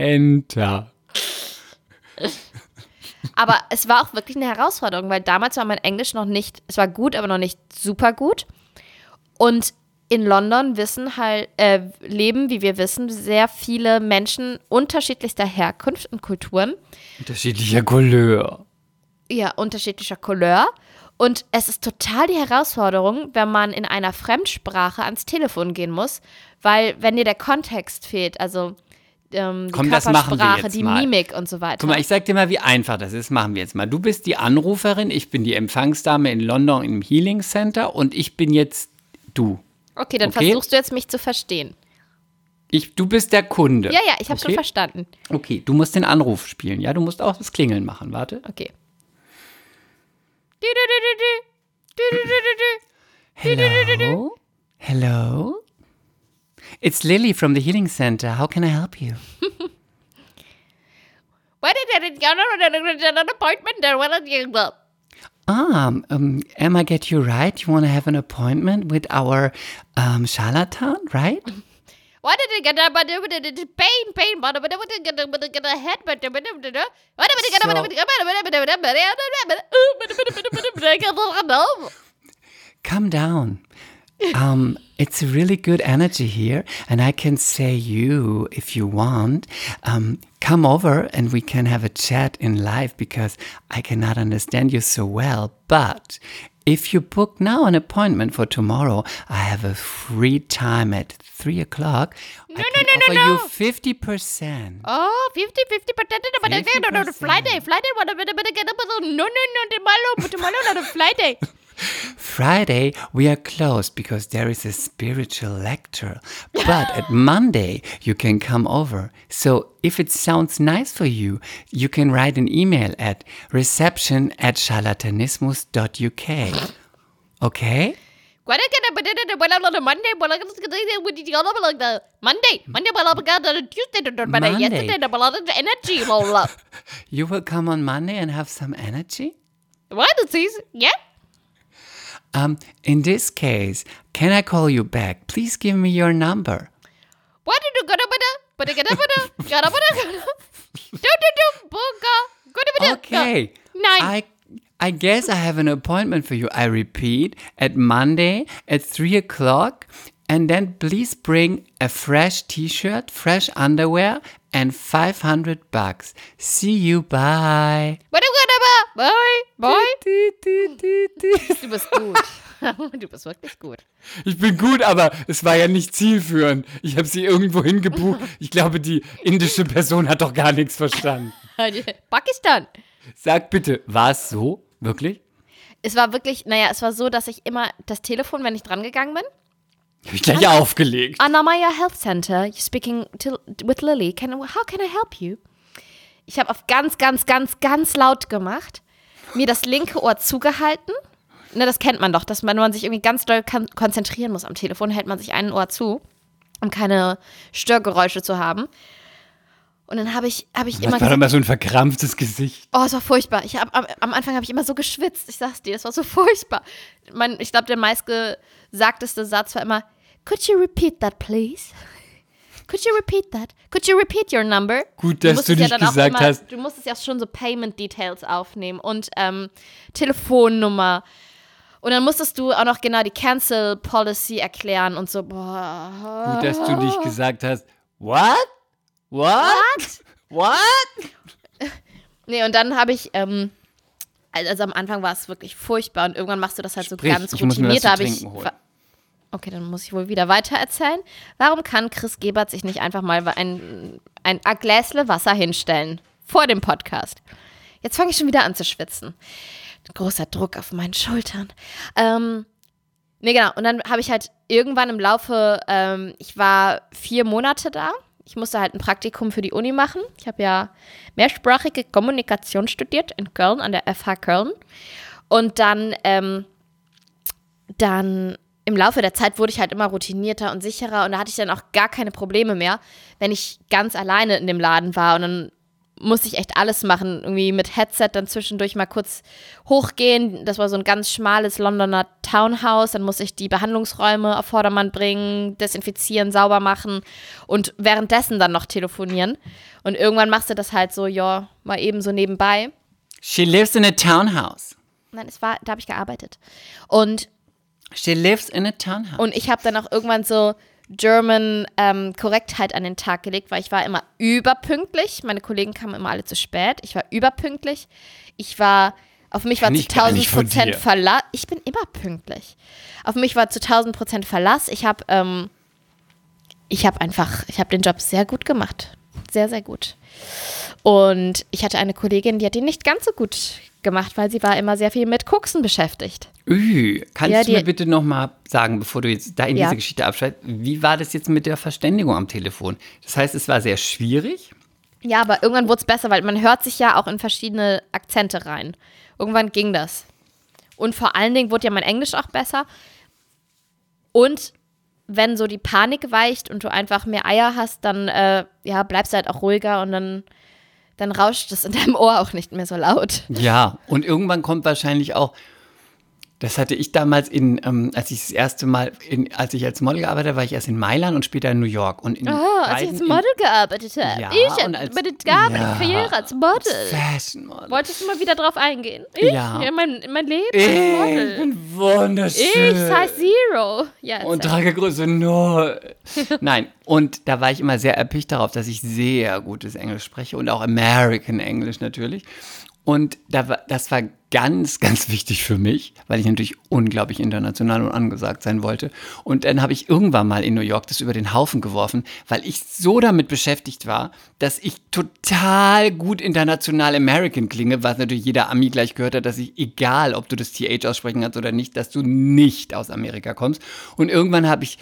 Enter. Aber es war auch wirklich eine Herausforderung, weil damals war mein Englisch noch nicht, es war gut, aber noch nicht super gut. Und in London wissen halt, äh, leben, wie wir wissen, sehr viele Menschen unterschiedlichster Herkunft und Kulturen, Unterschiedlicher Couleur. ja, unterschiedlicher Couleur. Und es ist total die Herausforderung, wenn man in einer Fremdsprache ans Telefon gehen muss, weil wenn dir der Kontext fehlt, also ähm, die Komm, das machen wir Körpersprache, jetzt die mal. Mimik und so weiter. Guck mal, ich sag dir mal, wie einfach das ist. Machen wir jetzt mal. Du bist die Anruferin, ich bin die Empfangsdame in London im Healing Center und ich bin jetzt du. okay, dann okay. versuchst du jetzt mich zu verstehen. Ich, du bist der Kunde. Ja, ja, ich habe okay? schon verstanden. Okay, du musst den Anruf spielen. Ja, du musst auch das Klingeln machen. Warte. Okay. Hello? Hello? It's Lily from the Healing Center. How can I help you? Why did I get an appointment there? What did you go? Ah, um, am I get you right? You want to have an appointment with our um, charlatan, right? Why did I get a but it pain, pain, but I would get a get a head, but what did I get? Come down. Um, it's a really good energy here, and I can say you, if you want, um, come over and we can have a chat in live because I cannot understand you so well. But if you book now an appointment for tomorrow, I have a free time at three o'clock. I no, can no, no, offer no. you fifty percent. Oh, 50, 50 percent, but I think on a Friday, Friday, what about get up? No, no, no, tomorrow, tomorrow, not a Friday. Friday, we are closed because there is a spiritual lecture. But at Monday, you can come over. So if it sounds nice for you, you can write an email at reception at charlatanismus.uk. Okay? What I get up but on a Monday, but I get the like the Monday, Monday, but I got on a Tuesday, but I Monday. yesterday, but a lot of energy up. You will come on Monday and have some energy? What is this? Yeah? Um, in this case, can I call you back? Please give me your number. What did you go. Okay. Nine. I I guess I have an appointment for you. I repeat, at Monday at three o'clock. And then please bring a fresh t-shirt, fresh underwear, and 500 bucks. See you, bye. What you got up? Bye. Bye. Du bist gut. Du bist wirklich gut. Ich bin gut, aber es war ja nicht zielführend. Ich habe sie irgendwo hingebucht. Ich glaube, die indische Person hat doch gar nichts verstanden. Pakistan. Sag bitte, war es so? Wirklich? Es war wirklich, naja, es war so, dass ich immer das Telefon, wenn ich dran gegangen bin, Hab ich gleich aufgelegt. Anamaya Health Center, you're speaking to, with Lily. Can, how can I help you? Ich habe auf ganz, ganz, ganz, ganz laut gemacht, mir das linke Ohr zugehalten. Ne, das kennt man doch, dass man, wenn man sich irgendwie ganz doll kon konzentrieren muss am Telefon, hält man sich ein Ohr zu, um keine Störgeräusche zu haben. Und dann habe ich, habe ich immer Das war doch mal so ein verkrampftes Gesicht. Oh, es war furchtbar. Ich hab, am, am Anfang habe ich immer so geschwitzt. Ich sag's dir, es war so furchtbar. Mein, ich glaube, der meistgesagteste Satz war immer, Could you repeat that, please? Could you repeat that? Could you repeat your number? Gut, dass du nicht dann auch gesagt immer, hast- Du musstest ja schon so Payment Details aufnehmen und ähm, Telefonnummer. Und dann musstest du auch noch genau die Cancel Policy erklären und so, boah. Gut, dass du nicht gesagt hast, what? What? What? Nee, und dann habe ich, ähm, also am Anfang war es wirklich furchtbar und irgendwann machst du das halt Sprich, so ganz ich routiniert. Da habe ich. holen. Okay, dann muss ich wohl wieder weiter erzählen. Warum kann Chris Gebert sich nicht einfach mal ein, ein Gläsle Wasser hinstellen? Vor dem Podcast. Jetzt fange ich schon wieder an zu schwitzen. Großer Druck auf meinen Schultern. Ähm, nee, genau. Und dann habe ich halt irgendwann im Laufe, ähm, ich war vier Monate da. Ich musste halt ein Praktikum für die Uni machen. Ich habe ja mehrsprachige Kommunikation studiert in Köln, an der FH Köln. Und dann, ähm, dann im Laufe der Zeit wurde ich halt immer routinierter und sicherer und da hatte ich dann auch gar keine Probleme mehr, wenn ich ganz alleine in dem Laden war und dann musste ich echt alles machen, irgendwie mit Headset dann zwischendurch mal kurz hochgehen. Das war so ein ganz schmales Londoner Townhouse. Dann musste ich die Behandlungsräume auf Vordermann bringen, desinfizieren, sauber machen und währenddessen dann noch telefonieren. Und irgendwann machst du das halt so, ja, mal eben so nebenbei. She lives in a townhouse. Nein, es war, da habe ich gearbeitet. Und She lives in a townhouse. Und ich habe dann auch irgendwann so German ähm, Korrektheit an den Tag gelegt, weil ich war immer überpünktlich. Meine Kollegen kamen immer alle zu spät. Ich war überpünktlich. Ich war, auf mich war zu ich gar 1000 nicht von Prozent. Verlass. Ich bin immer pünktlich. Auf mich war zu 1000 Prozent Verlass. Ich habe, ähm, ich habe einfach, ich habe den Job sehr gut gemacht. Sehr, sehr gut. Und ich hatte eine Kollegin, die hat ihn nicht ganz so gut gemacht, weil sie war immer sehr viel mit Koksen beschäftigt. Ü, kannst Ja, du mir bitte noch mal sagen, bevor du jetzt da in Ja. diese Geschichte abschreibst, wie war das jetzt mit der Verständigung am Telefon? Das heißt, es war sehr schwierig. Ja, aber irgendwann wurde es besser, weil man hört sich ja auch in verschiedene Akzente rein. Irgendwann ging das. Und vor allen Dingen wurde ja mein Englisch auch besser. Und wenn so die Panik weicht und du einfach mehr Eier hast, dann äh, ja, bleibst du halt auch ruhiger und dann, dann rauscht es in deinem Ohr auch nicht mehr so laut. Ja, und irgendwann kommt wahrscheinlich auch, das hatte ich damals in, ähm, als ich das erste Mal, in, als ich als Model gearbeitet habe, war ich erst in Mailand und später in New York. Und in Oh, als ich als Model gearbeitet habe. Ja, ich und als- meine Gabe, ja. Karriere als in Model. Fashion Model. Wolltest du mal wieder drauf eingehen? Ich? Ja. Ja. mein, mein Leben Ich als Model. bin wunderschön. Ich, Size Zero. Ja, Und erzähl. Tragegröße null. Nein, und da war ich immer sehr erpicht darauf, dass ich sehr gutes Englisch spreche und auch American English natürlich. Und da war, das war ganz, ganz wichtig für mich, weil ich natürlich unglaublich international und angesagt sein wollte. Und dann habe ich irgendwann mal in New York das über den Haufen geworfen, weil ich so damit beschäftigt war, dass ich total gut international American klinge, was natürlich jeder Ami gleich gehört hat, dass ich, egal ob du das TH aussprechen kannst oder nicht, dass du nicht aus Amerika kommst. Und irgendwann habe ich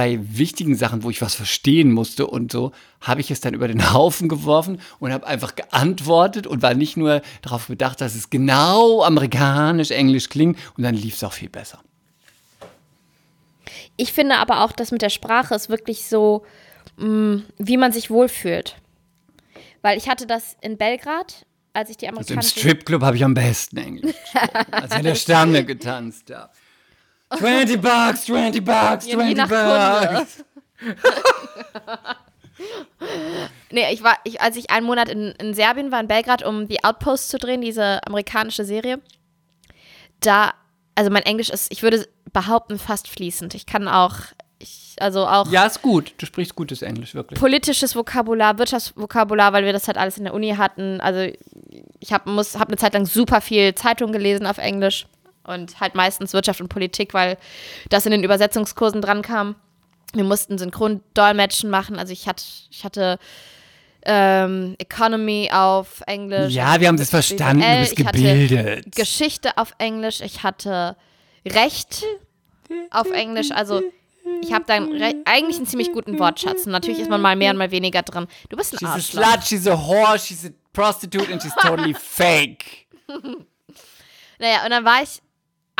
bei wichtigen Sachen, wo ich was verstehen musste und so, habe ich es dann über den Haufen geworfen und habe einfach geantwortet und war nicht nur darauf bedacht, dass es genau amerikanisch-englisch klingt und dann lief es auch viel besser. Ich finde aber auch, dass mit der Sprache ist wirklich so, mh, wie man sich wohlfühlt. Weil ich hatte das in Belgrad, als ich die Also im amerikanische... Stripclub habe ich am besten Englisch gesprochen. Als in der Stange getanzt, ja. 20 bucks, 20 bucks, 20 Ja, bucks. Nee, ich war, ich, als ich einen Monat in, in Serbien war, in Belgrad, um die Outpost zu drehen, diese amerikanische Serie, da, also mein Englisch ist, ich würde behaupten, fast fließend. Ich kann auch, ich, also auch Ja, ist gut. Du sprichst gutes Englisch, wirklich. politisches Vokabular, Wirtschaftsvokabular, weil wir das halt alles in der Uni hatten. Also ich habe hab eine Zeit lang super viel Zeitung gelesen auf Englisch und halt meistens Wirtschaft und Politik, weil das in den Übersetzungskursen dran kam. Wir mussten Synchrondolmetschen machen. Also ich hatte, ich hatte ähm, Economy auf Englisch. Ja, wir haben das verstanden. Du BWL, bist ich hatte gebildet. Geschichte auf Englisch, ich hatte Recht auf Englisch, also ich habe dann re- eigentlich einen ziemlich guten Wortschatz. Und natürlich ist man mal mehr und mal weniger drin. Du bist ein She's a Arschloch. slut, she's a whore, she's a prostitute and she's totally fake. Naja, und dann war ich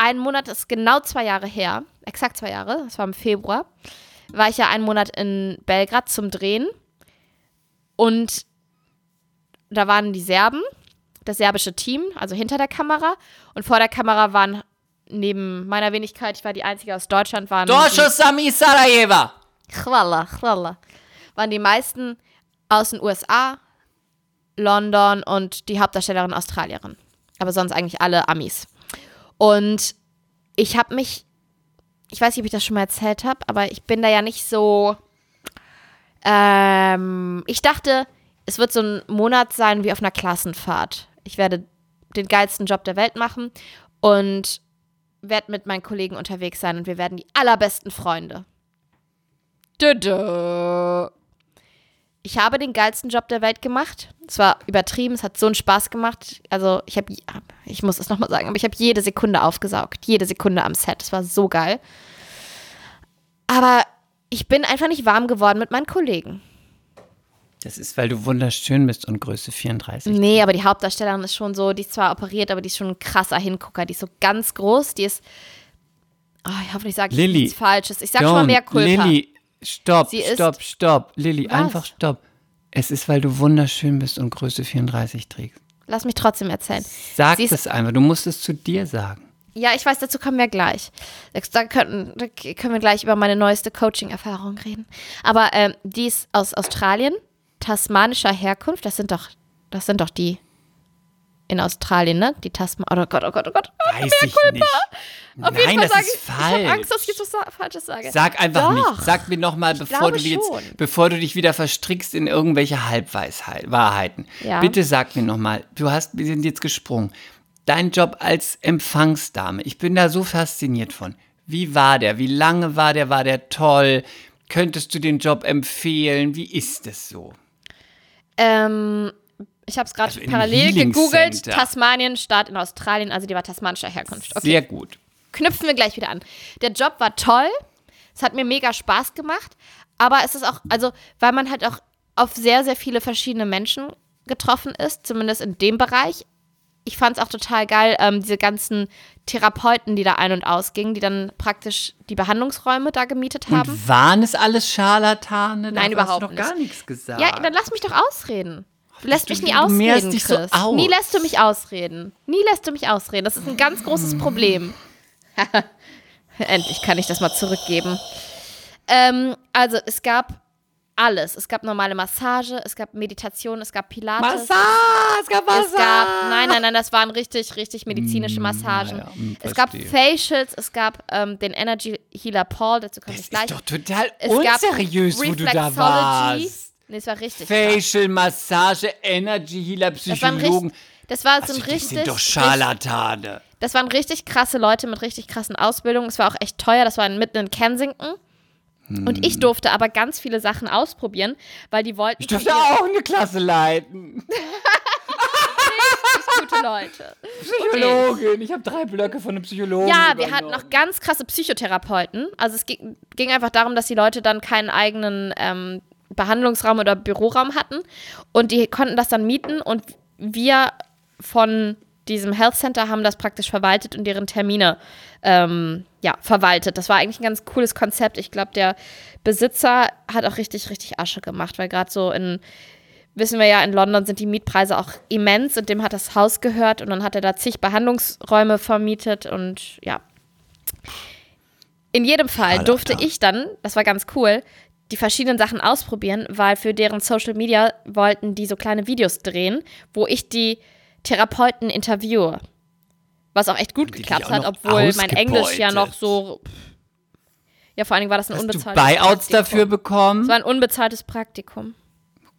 einen Monat, das ist genau zwei Jahre her, exakt zwei Jahre, das war im Februar, war ich ja einen Monat in Belgrad zum Drehen. Und da waren die Serben, das serbische Team, also hinter der Kamera. Und vor der Kamera waren neben meiner Wenigkeit, ich war die Einzige aus Deutschland, waren Došao sam iz Sarajeva. Chwalla, chwalla. Waren die meisten aus den USA, London und die Hauptdarstellerin Australierin. Aber sonst eigentlich alle Amis. Und ich habe mich, ich weiß nicht, ob ich das schon mal erzählt habe, aber ich bin da ja nicht so. Ähm, ich dachte, es wird so ein Monat sein wie auf einer Klassenfahrt. Ich werde den geilsten Job der Welt machen und werde mit meinen Kollegen unterwegs sein und wir werden die allerbesten Freunde. Dö-dö. Ich habe den geilsten Job der Welt gemacht. Es war übertrieben, es hat so einen Spaß gemacht. Also ich habe, ich muss es nochmal sagen, aber ich habe jede Sekunde aufgesaugt. Jede Sekunde am Set. Es war so geil. Aber ich bin einfach nicht warm geworden mit meinen Kollegen. Das ist, weil du wunderschön bist und Größe 34. Nee, aber die Hauptdarstellerin ist schon so, die ist zwar operiert, aber die ist schon ein krasser Hingucker. Die ist so ganz groß. Die ist, oh, ich hoffe, ich sage nichts Falsches. Ich sag schon mal mehr Kulpa. Lilly, stopp, Sie stopp, stopp. Lilly, Was? einfach stopp. Es ist, weil du wunderschön bist und Größe 34 trägst. Lass mich trotzdem erzählen. Sag Sie es einfach. Du musst es zu dir sagen. Ja, ich weiß, dazu kommen wir gleich. Da können, da können wir gleich über meine neueste Coaching-Erfahrung reden. Aber ähm, die ist aus Australien, tasmanischer Herkunft. Das sind doch, das sind doch die in Australien, ne? Die Tasman. Oh Gott, oh Gott, oh Gott. Weiß ich nicht. Auf jeden Nein, Fall das sage ist ich, ich habe falsch. Angst, dass ich jetzt was Falsches sage. Sag einfach Doch. nicht. Sag mir nochmal, bevor du, jetzt, bevor du dich wieder verstrickst in irgendwelche Halbwahrheiten. Ja. Bitte sag mir nochmal, du hast, wir sind jetzt gesprungen. Dein Job als Empfangsdame, ich bin da so fasziniert von. Wie war der? Wie lange war der? War der toll? Könntest du den Job empfehlen? Wie ist es so? Ähm, Ich habe es gerade Also parallel gegoogelt. Center. Tasmanien, Staat in Australien, also die war tasmanischer Herkunft. Okay, Sehr gut. knüpfen wir gleich wieder an. Der Job war toll. Es hat mir mega Spaß gemacht. Aber es ist auch, also, weil man halt auch auf sehr, sehr viele verschiedene Menschen getroffen ist, zumindest in dem Bereich. Ich fand es auch total geil, ähm, diese ganzen Therapeuten, die da ein- und ausgingen, die dann praktisch die Behandlungsräume da gemietet haben. Und waren es alles Scharlatane? Nein, überhaupt hast du noch nicht. gar nichts gesagt. Ja, dann lass mich doch ausreden. Du lässt mich nie ausreden, dich so Chris. aus. Nie lässt du mich ausreden. Nie lässt du mich ausreden. Das ist ein ganz großes Problem. Endlich kann ich das mal zurückgeben. Ähm, also, es gab alles. Es gab normale Massage, es gab Meditation, es gab Pilates. Massage, es gab Massage. Es gab, nein, nein, nein, das waren richtig, richtig medizinische Massagen. naja, hm, es gab. Facials, es gab ähm, den Energy Healer Paul, dazu komme ich Das gleich. ist doch total es gab unseriös, wo du da warst. Nee, es war richtig. Facial, Massage, Energy Healer, Das Psychologen. richtig, das war so Also, ein das richtig, sind doch richtig Scharlatane. Das waren richtig krasse Leute mit richtig krassen Ausbildungen. Es war auch echt teuer. Das war mitten in Kensington. Und ich durfte aber ganz viele Sachen ausprobieren, weil die wollten. Ich durfte auch eine Klasse leiten. gute Leute. Psychologin. Ich habe drei Blöcke von einem Psychologen. Ja, wir hatten noch ganz krasse Psychotherapeuten. Also es ging, ging einfach darum, dass die Leute dann keinen eigenen ähm, Behandlungsraum oder Büroraum hatten. Und die konnten das dann mieten. Und wir von diesem Health Center haben das praktisch verwaltet und deren Termine ähm, ja, verwaltet. Das war eigentlich ein ganz cooles Konzept. Ich glaube, der Besitzer hat auch richtig, richtig Asche gemacht, weil gerade so in, wissen wir ja, in London sind die Mietpreise auch immens und dem hat das Haus gehört und dann hat er da zig Behandlungsräume vermietet und ja. In jedem Fall durfte ich dann, das war ganz cool, die verschiedenen Sachen ausprobieren, weil für deren Social Media wollten die so kleine Videos drehen, wo ich die Therapeuten interviewe. Was auch echt gut geklappt hat, obwohl mein Englisch ja noch so. Ja, vor allen Dingen war das ein Hast du unbezahltes Buyouts Praktikum. dafür bekommen? Es war ein unbezahltes Praktikum.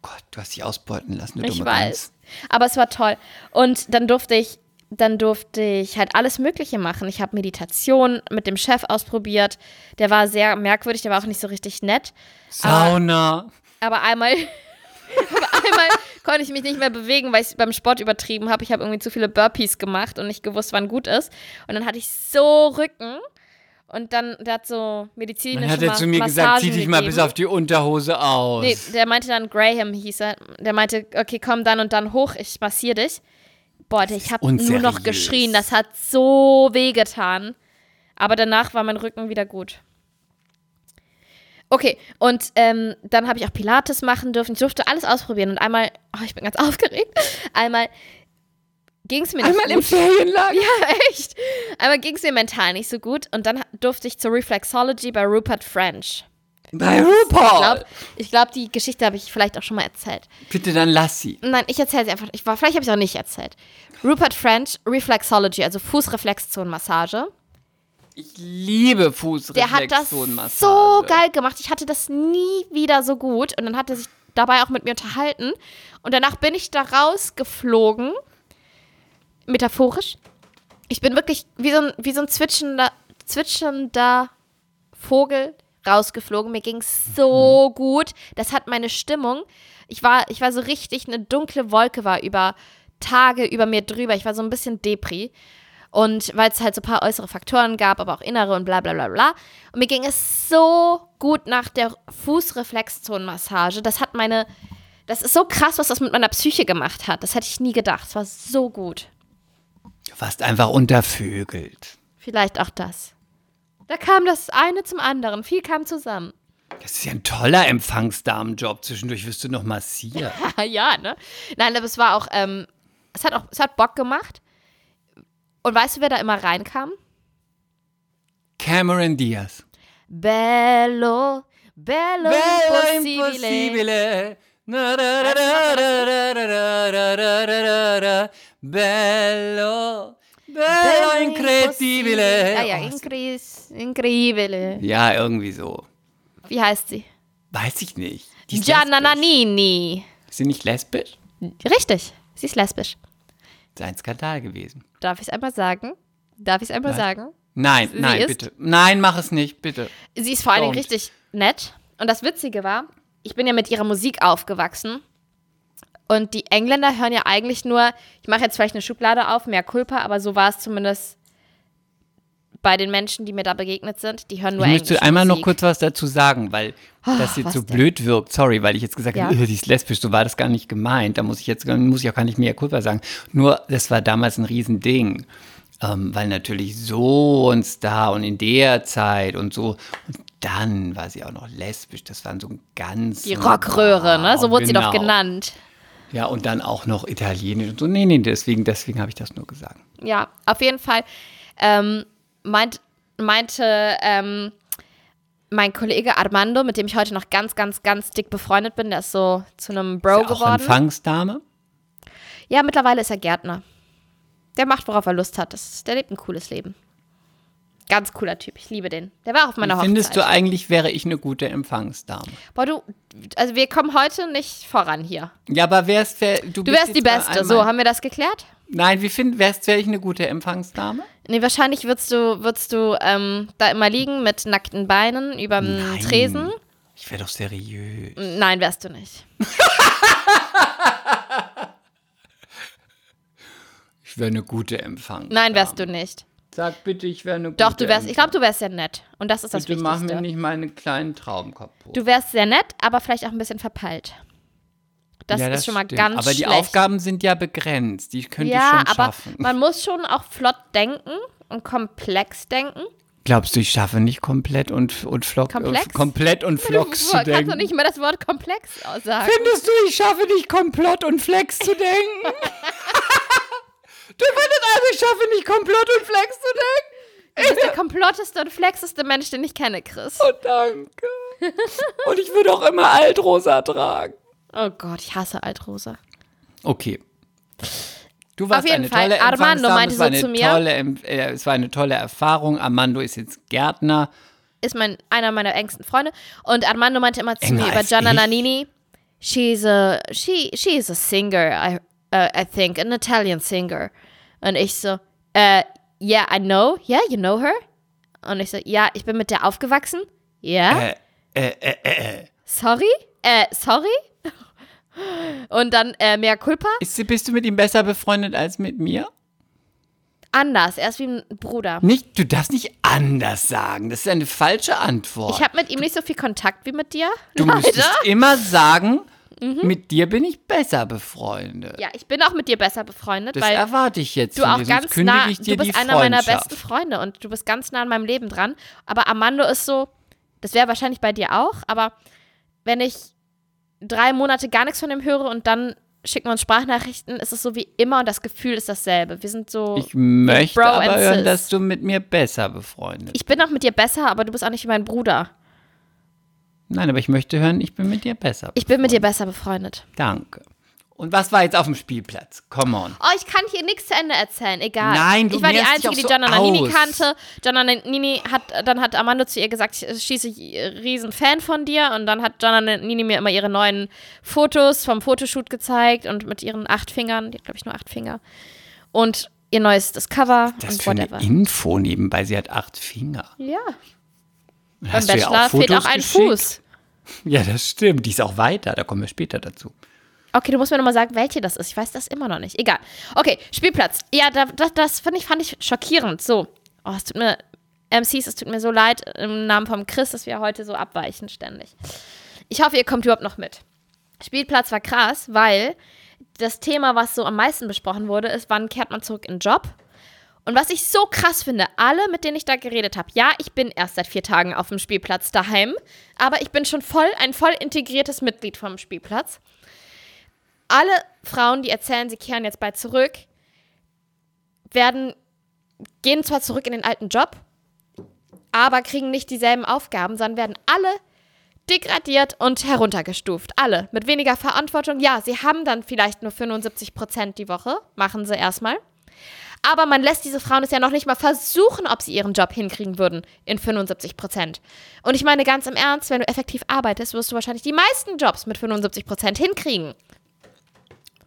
Gott, du hast dich ausbeuten lassen, du Ich dumme weiß. Gans. Aber es war toll. Und dann durfte ich, dann durfte ich halt alles Mögliche machen. Ich habe Meditation mit dem Chef ausprobiert. Der war sehr merkwürdig, der war auch nicht so richtig nett. Sauna. Aber einmal, aber einmal konnte ich mich nicht mehr bewegen, weil ich beim Sport übertrieben habe. Ich habe irgendwie zu viele Burpees gemacht und nicht gewusst, wann gut ist. Und dann hatte ich so Rücken. Und dann, der hat so medizinische Dann hat er zu mir gesagt, zieh Massagen dich mal gegeben. bis auf die Unterhose aus. Nee, der meinte dann, Graham hieß er. Der meinte, okay, komm dann und dann hoch, ich massiere dich. Boah, ich habe nur noch geschrien, das hat so wehgetan. Aber danach war mein Rücken wieder gut. Okay, und ähm, dann habe ich auch Pilates machen dürfen. Ich durfte alles ausprobieren. Und einmal, oh, ich bin ganz aufgeregt, einmal ging es mir nicht Einmal gut. im Ferienlager. Ja, echt. Einmal ging es mir mental nicht so gut. Und dann durfte ich zur Reflexology bei Rupert French. Bei Ich RuPaul. glaube, ich glaub, die Geschichte habe ich vielleicht auch schon mal erzählt. Bitte dann lass sie. Nein, ich erzähle sie einfach. Ich war, vielleicht habe ich es auch nicht erzählt. Rupert French, Reflexology, also Fußreflexzonenmassage. Ich liebe Der hat das Fußreflexzonenmassage. so geil gemacht. Ich hatte das nie wieder so gut. Und dann hat er sich dabei auch mit mir unterhalten. Und danach bin ich da rausgeflogen. Metaphorisch. Ich bin wirklich wie so ein, wie so ein zwitschender, zwitschernder Vogel rausgeflogen. Mir ging es so gut. Das hat meine Stimmung. Ich war, ich war so richtig, eine dunkle Wolke war über Tage über mir drüber. Ich war so ein bisschen Depri. Und weil es halt so ein paar äußere Faktoren gab, aber auch innere und bla bla bla bla. Und mir ging es so gut nach der Fußreflexzonenmassage. Das hat meine. Das ist so krass, was das mit meiner Psyche gemacht hat. Das hätte ich nie gedacht. Es war so gut. Du warst einfach untervögelt. Vielleicht auch das. Da kam das eine zum anderen. Viel kam zusammen. Das ist ja ein toller Empfangsdamenjob. Zwischendurch wirst du noch massiert. ja, ne? Nein, aber es war auch, ähm, es hat auch, es hat Bock gemacht. Und weißt du, wer da immer reinkam? Cameron Diaz. Bello, bello, bello impossibile. impossibile. Bello, bello incredibile. Ah ja, Oh, incris, incredibile. ja, irgendwie so. Wie heißt sie? Weiß ich nicht. Die ist Gianna lesbisch. Nannini. Ist sie nicht lesbisch? Richtig, sie ist lesbisch. Das ist ein Skandal gewesen. Darf ich es einmal sagen? Darf ich es einmal Nein. sagen? Nein, Sie nein, bitte. Nein, mach es nicht, bitte. Sie ist vor allen Dingen richtig nett. Und das Witzige war, ich bin ja mit ihrer Musik aufgewachsen. Und die Engländer hören ja eigentlich nur, ich mache jetzt vielleicht eine Schublade auf, mehr Culpa, aber so war es zumindest bei den Menschen, die mir da begegnet sind. Die hören nur Ich Englisch. möchte einmal noch kurz was dazu sagen, weil das jetzt so denn? blöd wirkt. Sorry, weil ich jetzt gesagt Ja. habe, sie ist lesbisch, so war das gar nicht gemeint. Da muss ich jetzt muss ich auch gar nicht mehr Kulpa sagen. Nur, das war damals ein Riesending. Ähm, weil natürlich so ein Star und in der Zeit und so. Und dann war sie auch noch lesbisch. Das waren so ein ganz. Die Rockröhre, ne? So wurde sie doch Genau. genannt. Ja, und dann auch noch Italienisch und so. Nee, nee, deswegen, deswegen habe ich das nur gesagt. Ja, auf jeden Fall ähm, meint, meinte ähm, mein Kollege Armando, mit dem ich heute noch ganz, ganz, ganz dick befreundet bin, der ist so zu einem Bro Ist ja auch geworden. Empfangsdame. Ja, mittlerweile ist er Gärtner. Der macht, worauf er Lust hat. Das, der lebt ein cooles Leben. Ganz cooler Typ. Ich liebe den. Der war auf meiner Hochzeit. Findest du eigentlich, wäre ich eine gute Empfangsdame? Boah, du, also wir kommen heute nicht voran hier. Ja, aber wärst wär, du, Du wärst die Beste. So, haben wir das geklärt? Nein, wie find, wärst wäre ich eine gute Empfangsdame? Nee, wahrscheinlich würdest du, würdest du ähm, da immer liegen mit nackten Beinen überm Nein. Tresen. Ich wäre doch seriös. Nein, wärst du nicht. Ich wäre eine gute Empfangsdame. Nein, wärst du nicht. Sag bitte, ich wäre eine gute Doch, du wärst, ich glaube, du wärst sehr nett. Und das ist das Bitte mach mir Wichtigste. nicht meine kleinen Trauben kaputt. Du wärst sehr nett, aber vielleicht auch ein bisschen verpeilt. Das ja, ist schon mal stimmt. ganz Aber die schlecht. Aufgaben sind ja begrenzt. Die könnte ja, ich schon aber schaffen. man muss schon auch flott denken und komplex denken. Glaubst du, ich schaffe nicht komplett und, und flock, Komplex? Äh, komplett und flocks du zu kannst denken? doch nicht mal das Wort komplex aussagen. Findest du, ich schaffe nicht komplott und flex zu denken? du findest also, ich schaffe nicht komplott und flex zu denken? Du bist der komplotteste und flexeste Mensch, den ich kenne, Chris. Oh, danke. Und ich würde auch immer Altrosa tragen. Oh Gott, ich hasse Altrosa. Okay. Du warst Auf jeden eine Fall, tolle Armando meinte es war so eine zu mir- Tolle, äh, es war eine tolle Erfahrung. Armando ist jetzt Gärtner. Ist mein, einer meiner engsten Freunde. Und Armando meinte immer zu Enger mir über Gianna ich? Nannini, she's a, she, she is a singer, I, uh, I think, an Italian singer. Und ich so, äh, yeah, I know, yeah, you know her? Und ich so, ja, ich bin mit der aufgewachsen. Ja? Äh, äh, äh, äh. Sorry? Äh, sorry? Und dann äh, mehr Culpa? Ist, bist du mit ihm besser befreundet als mit mir? Anders, er ist wie ein Bruder. Nicht, du darfst nicht anders sagen. Das ist eine falsche Antwort. Ich habe mit ihm nicht so viel Kontakt wie mit dir. du leider. müsstest immer sagen, mit dir bin ich besser befreundet. Ja, ich bin auch mit dir besser befreundet, Das weil erwarte ich jetzt du auch dir, ganz nah, ich dir du bist einer meiner besten Freunde und du bist ganz nah an meinem Leben dran. Aber Armando ist so, das wäre wahrscheinlich bei dir auch, aber wenn ich drei Monate gar nichts von ihm höre und dann schicken wir uns Sprachnachrichten, ist es so wie immer und das Gefühl ist dasselbe. Wir sind so, Ich möchte Bro aber hören, dass du mit mir besser befreundet ich bin auch mit dir besser, aber du bist auch nicht wie mein Bruder. Nein, aber ich möchte hören, ich bin mit dir besser. Ich bin mit dir besser befreundet. Danke. Und was war jetzt auf dem Spielplatz? Come on. Oh, ich kann hier nichts zu Ende erzählen, egal. Nein, du Ich war die Einzige, auch die so Gianna Nannini aus. kannte. Gianna Nannini hat, dann hat Armando zu ihr gesagt, ich schieße riesen Fan von dir. Und dann hat Gianna Nannini mir immer ihre neuen Fotos vom Fotoshoot gezeigt und mit ihren acht Fingern, die hat glaube ich nur acht Finger. Und ihr neuestes Cover Das und für eine whatever. Info nebenbei. Sie hat acht Finger. Ja, beim Bachelor fehlt auch ein? Fuß. Ja, das stimmt. Die ist auch weiter. Da kommen wir später dazu. Okay, du musst mir nochmal sagen, welche das ist. Ich weiß das immer noch nicht. Egal. Okay, Spielplatz. Ja, da, das, das fand, ich, fand ich schockierend. So. Oh, es tut mir, MCs, es tut mir so leid im Namen von Chris, dass wir heute so abweichen ständig. Ich hoffe, ihr kommt überhaupt noch mit. Spielplatz war krass, weil das Thema, was so am meisten besprochen wurde, ist, wann kehrt man zurück in den Job? Und was ich so krass finde, alle, mit denen ich da geredet habe, ja, ich bin erst seit vier Tagen auf dem Spielplatz daheim, aber ich bin schon voll ein voll integriertes Mitglied vom Spielplatz alle Frauen, die erzählen, sie kehren jetzt bald zurück, werden, gehen zwar zurück in den alten Job, aber kriegen nicht dieselben Aufgaben, sondern werden alle degradiert und heruntergestuft. Alle. Mit weniger Verantwortung. Ja, sie haben dann vielleicht nur 75 Prozent die Woche. Machen sie erstmal. Aber man lässt diese Frauen es ja noch nicht mal versuchen, ob sie ihren Job hinkriegen würden in 75 Prozent. Und ich meine ganz im Ernst, wenn du effektiv arbeitest, wirst du wahrscheinlich die meisten Jobs mit 75 Prozent hinkriegen.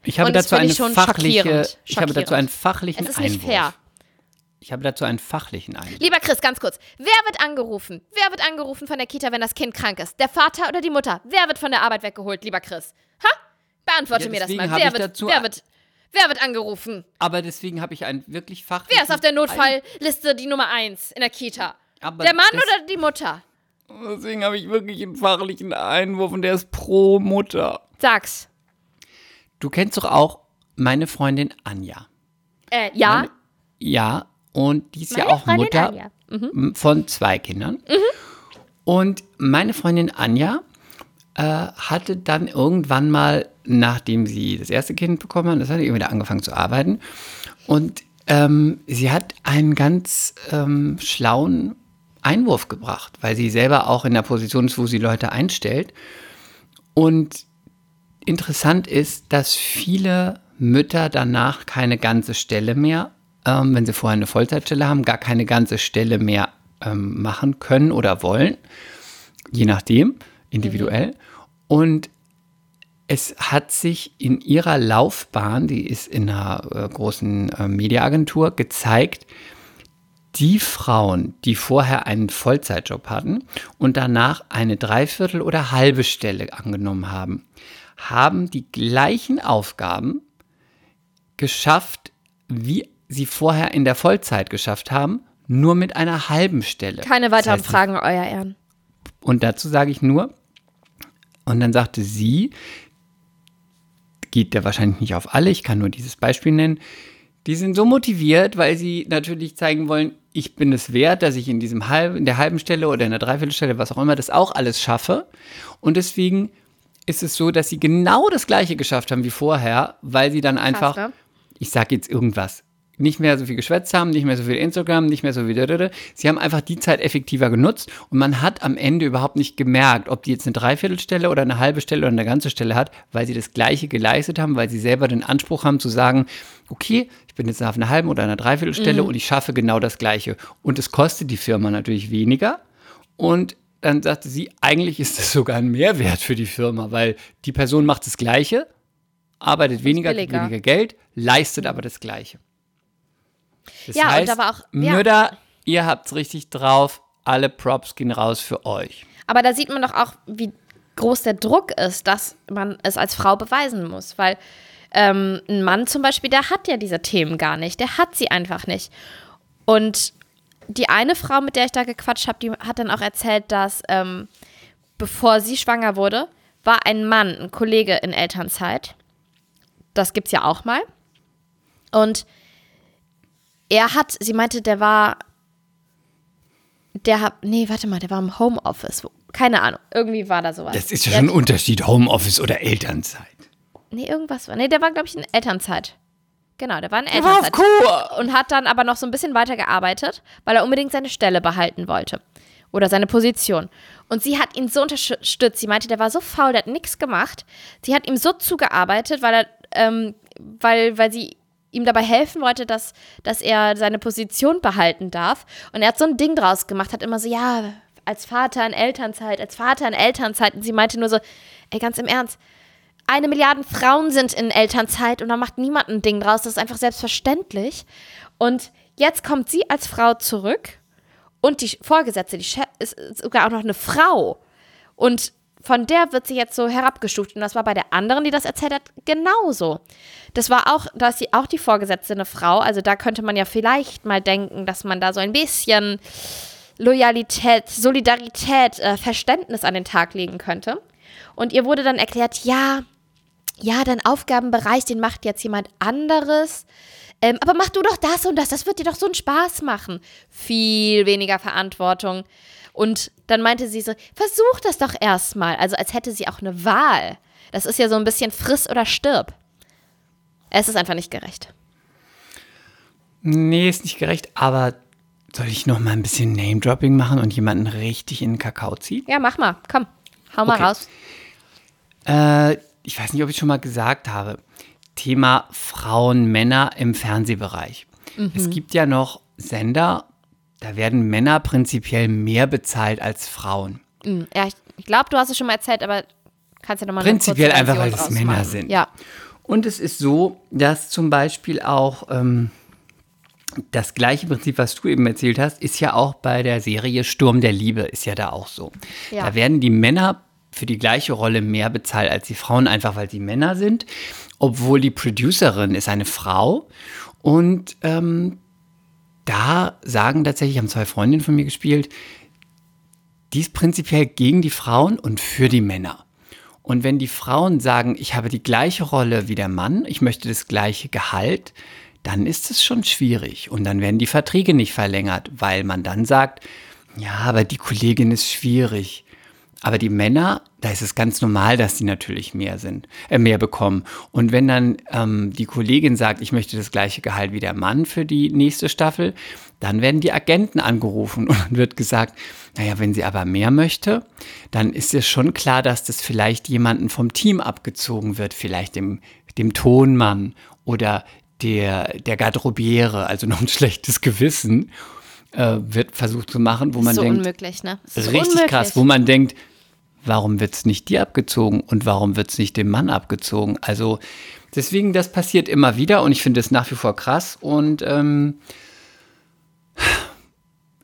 Ich habe dazu eine ich schon fachliche, schockierend. ich habe dazu einen fachlichen Es ist nicht Einwurf. fair. Ich habe dazu einen fachlichen Einwurf. Lieber Chris, ganz kurz. Wer wird angerufen? Wer wird angerufen von der Kita, wenn das Kind krank ist? Der Vater oder die Mutter? Wer wird von der Arbeit weggeholt, lieber Chris? Ha? Beantworte Ja, mir das mal. Wer wird, dazu- wer, wird, wer wird angerufen? Aber deswegen habe ich einen wirklich Fach. Wer ist auf der Notfallliste die Nummer eins in der Kita? Aber der Mann oder die Mutter? Deswegen habe ich wirklich einen fachlichen Einwurf und der ist pro Mutter. Sag's. Du kennst doch auch meine Freundin Anja. Äh, ja. Meine- Ja, und die ist ja Meine auch Freundin Mutter Anja. m- von zwei Kindern. Und meine Freundin Anja äh, hatte dann irgendwann mal, nachdem sie das erste Kind bekommen hat, das hat sie wieder angefangen zu arbeiten. Und ähm, sie hat einen ganz ähm, schlauen Einwurf gebracht, weil sie selber auch in der Position ist, wo sie Leute einstellt. Und interessant ist, dass viele Mütter danach keine ganze Stelle mehr, ähm, wenn sie vorher eine Vollzeitstelle haben, gar keine ganze Stelle mehr ähm, machen können oder wollen. Je nachdem, individuell. Und es hat sich in ihrer Laufbahn, die ist in einer äh, großen äh, Mediaagentur, gezeigt, die Frauen, die vorher einen Vollzeitjob hatten und danach eine Dreiviertel oder halbe Stelle angenommen haben, haben die gleichen Aufgaben geschafft, wie sie vorher in der Vollzeit geschafft haben, nur mit einer halben Stelle. Keine weiteren Das heißt, Fragen, Euer Ehren. und dazu sage ich nur, und dann sagte sie, geht der wahrscheinlich nicht auf alle, ich kann nur dieses Beispiel nennen, die sind so motiviert, weil sie natürlich zeigen wollen, ich bin es wert, dass ich in diesem halb, in der halben Stelle oder in der Dreiviertelstelle, was auch immer, das auch alles schaffe. Und deswegen ist es so, dass sie genau das Gleiche geschafft haben wie vorher, weil sie dann einfach, ne? ich sage jetzt irgendwas, nicht mehr so viel geschwätzt haben, nicht mehr so viel Instagram, nicht mehr so viel. Sie haben einfach die Zeit effektiver genutzt und man hat am Ende überhaupt nicht gemerkt, ob die jetzt eine Dreiviertelstelle oder eine halbe Stelle oder eine ganze Stelle hat, weil sie das Gleiche geleistet haben, weil sie selber den Anspruch haben zu sagen, okay, ich bin jetzt auf einer halben oder einer Dreiviertelstelle und ich schaffe genau das Gleiche. Und es kostet die Firma natürlich weniger und dann sagte sie, eigentlich ist das sogar ein Mehrwert für die Firma, weil die Person macht das Gleiche, arbeitet weniger, weniger Geld, leistet aber das Gleiche. Das Ja, und heißt, da war auch- ja. Mütter, ihr habt's richtig drauf, alle Props gehen raus für euch. Aber da sieht man doch auch, wie groß der Druck ist, dass man es als Frau beweisen muss. Weil ähm, ein Mann zum Beispiel, der hat ja diese Themen gar nicht. Der hat sie einfach nicht. Und die eine Frau, mit der ich da gequatscht habe, die hat dann auch erzählt, dass ähm, bevor sie schwanger wurde, war ein Mann, ein Kollege in Elternzeit. Das gibt's ja auch mal. Und er hat, sie meinte, der war der hat, nee, warte mal, der war im Homeoffice. Keine Ahnung, irgendwie war da sowas. Das ist ja Der schon ein Unterschied, Homeoffice oder Elternzeit. Nee, irgendwas war. Nee, der war, glaube ich, in Elternzeit. Genau, der war in war auf Elternzeit. Kur. Und hat dann aber noch so ein bisschen weiter gearbeitet, weil er unbedingt seine Stelle behalten wollte. Oder seine Position. Und sie hat ihn so unterstützt. Sie meinte, der war so faul, der hat nichts gemacht. Sie hat ihm so zugearbeitet, weil er, ähm, weil, weil sie ihm dabei helfen wollte, dass, dass er seine Position behalten darf. Und er hat so ein Ding draus gemacht, hat immer so, ja, als Vater in Elternzeit, als Vater in Elternzeit. Und sie meinte nur so, ey, ganz im Ernst, eine Milliarde Frauen sind in Elternzeit und da macht niemand ein Ding draus. Das ist einfach selbstverständlich. Und jetzt kommt sie als Frau zurück und die Vorgesetzte, die Chef, ist sogar auch noch eine Frau. Und von der wird sie jetzt so herabgestuft. Und das war bei der anderen, die das erzählt hat, genauso. Das war auch, da ist sie auch die Vorgesetzte eine Frau. Also da könnte man ja vielleicht mal denken, dass man da so ein bisschen Loyalität, Solidarität, äh, Verständnis an den Tag legen könnte. Und ihr wurde dann erklärt, ja, ja, dein Aufgabenbereich, den macht jetzt jemand anderes. Ähm, aber mach du doch das und das, das wird dir doch so einen Spaß machen. Viel weniger Verantwortung. Und dann meinte sie so, versuch das doch erstmal. Also als hätte sie auch eine Wahl. Das ist ja so ein bisschen friss oder stirb. Es ist einfach nicht gerecht. Nee, ist nicht gerecht, aber soll ich noch mal ein bisschen Name-Dropping machen und jemanden richtig in den Kakao ziehen? Ja, mach mal. Komm, hau mal Okay. raus. Äh, ich weiß nicht, ob ich schon mal gesagt habe. Thema Frauen, Männer im Fernsehbereich. Es gibt ja noch Sender, da werden Männer prinzipiell mehr bezahlt als Frauen. Hm, Ja, ich, ich glaube, du hast es schon mal erzählt, aber kannst ja nochmal Prinzipiell einfach, weil es Männer sind. Ja. Und es ist so, dass zum Beispiel auch ähm, das gleiche Prinzip, was du eben erzählt hast, ist ja auch bei der Serie Sturm der Liebe, ist ja da auch so. Ja. Da werden die Männer für die gleiche Rolle mehr bezahlt als die Frauen, einfach weil sie Männer sind, obwohl die Producerin ist eine Frau. Und ähm, da sagen tatsächlich, haben zwei Freundinnen von mir gespielt, die ist prinzipiell gegen die Frauen und für die Männer. Und wenn die Frauen sagen, ich habe die gleiche Rolle wie der Mann, ich möchte das gleiche Gehalt, dann ist es schon schwierig. Und dann werden die Verträge nicht verlängert, weil man dann sagt, ja, aber die Kollegin ist schwierig. Aber die Männer, da ist es ganz normal, dass die natürlich mehr sind, äh, mehr bekommen. Und wenn dann ähm, die Kollegin sagt, ich möchte das gleiche Gehalt wie der Mann für die nächste Staffel, dann werden die Agenten angerufen und dann wird gesagt, naja, wenn sie aber mehr möchte, dann ist es schon klar, dass das vielleicht jemanden vom Team abgezogen wird, vielleicht dem, dem Tonmann oder der, der Garderobiere, also noch ein schlechtes Gewissen äh, wird versucht zu machen, wo man so denkt, unmöglich, ne? Das ist richtig unmöglich. krass, wo man denkt, warum wird es nicht dir abgezogen und warum wird es nicht dem Mann abgezogen? Also deswegen, das passiert immer wieder und ich finde es nach wie vor krass und ähm,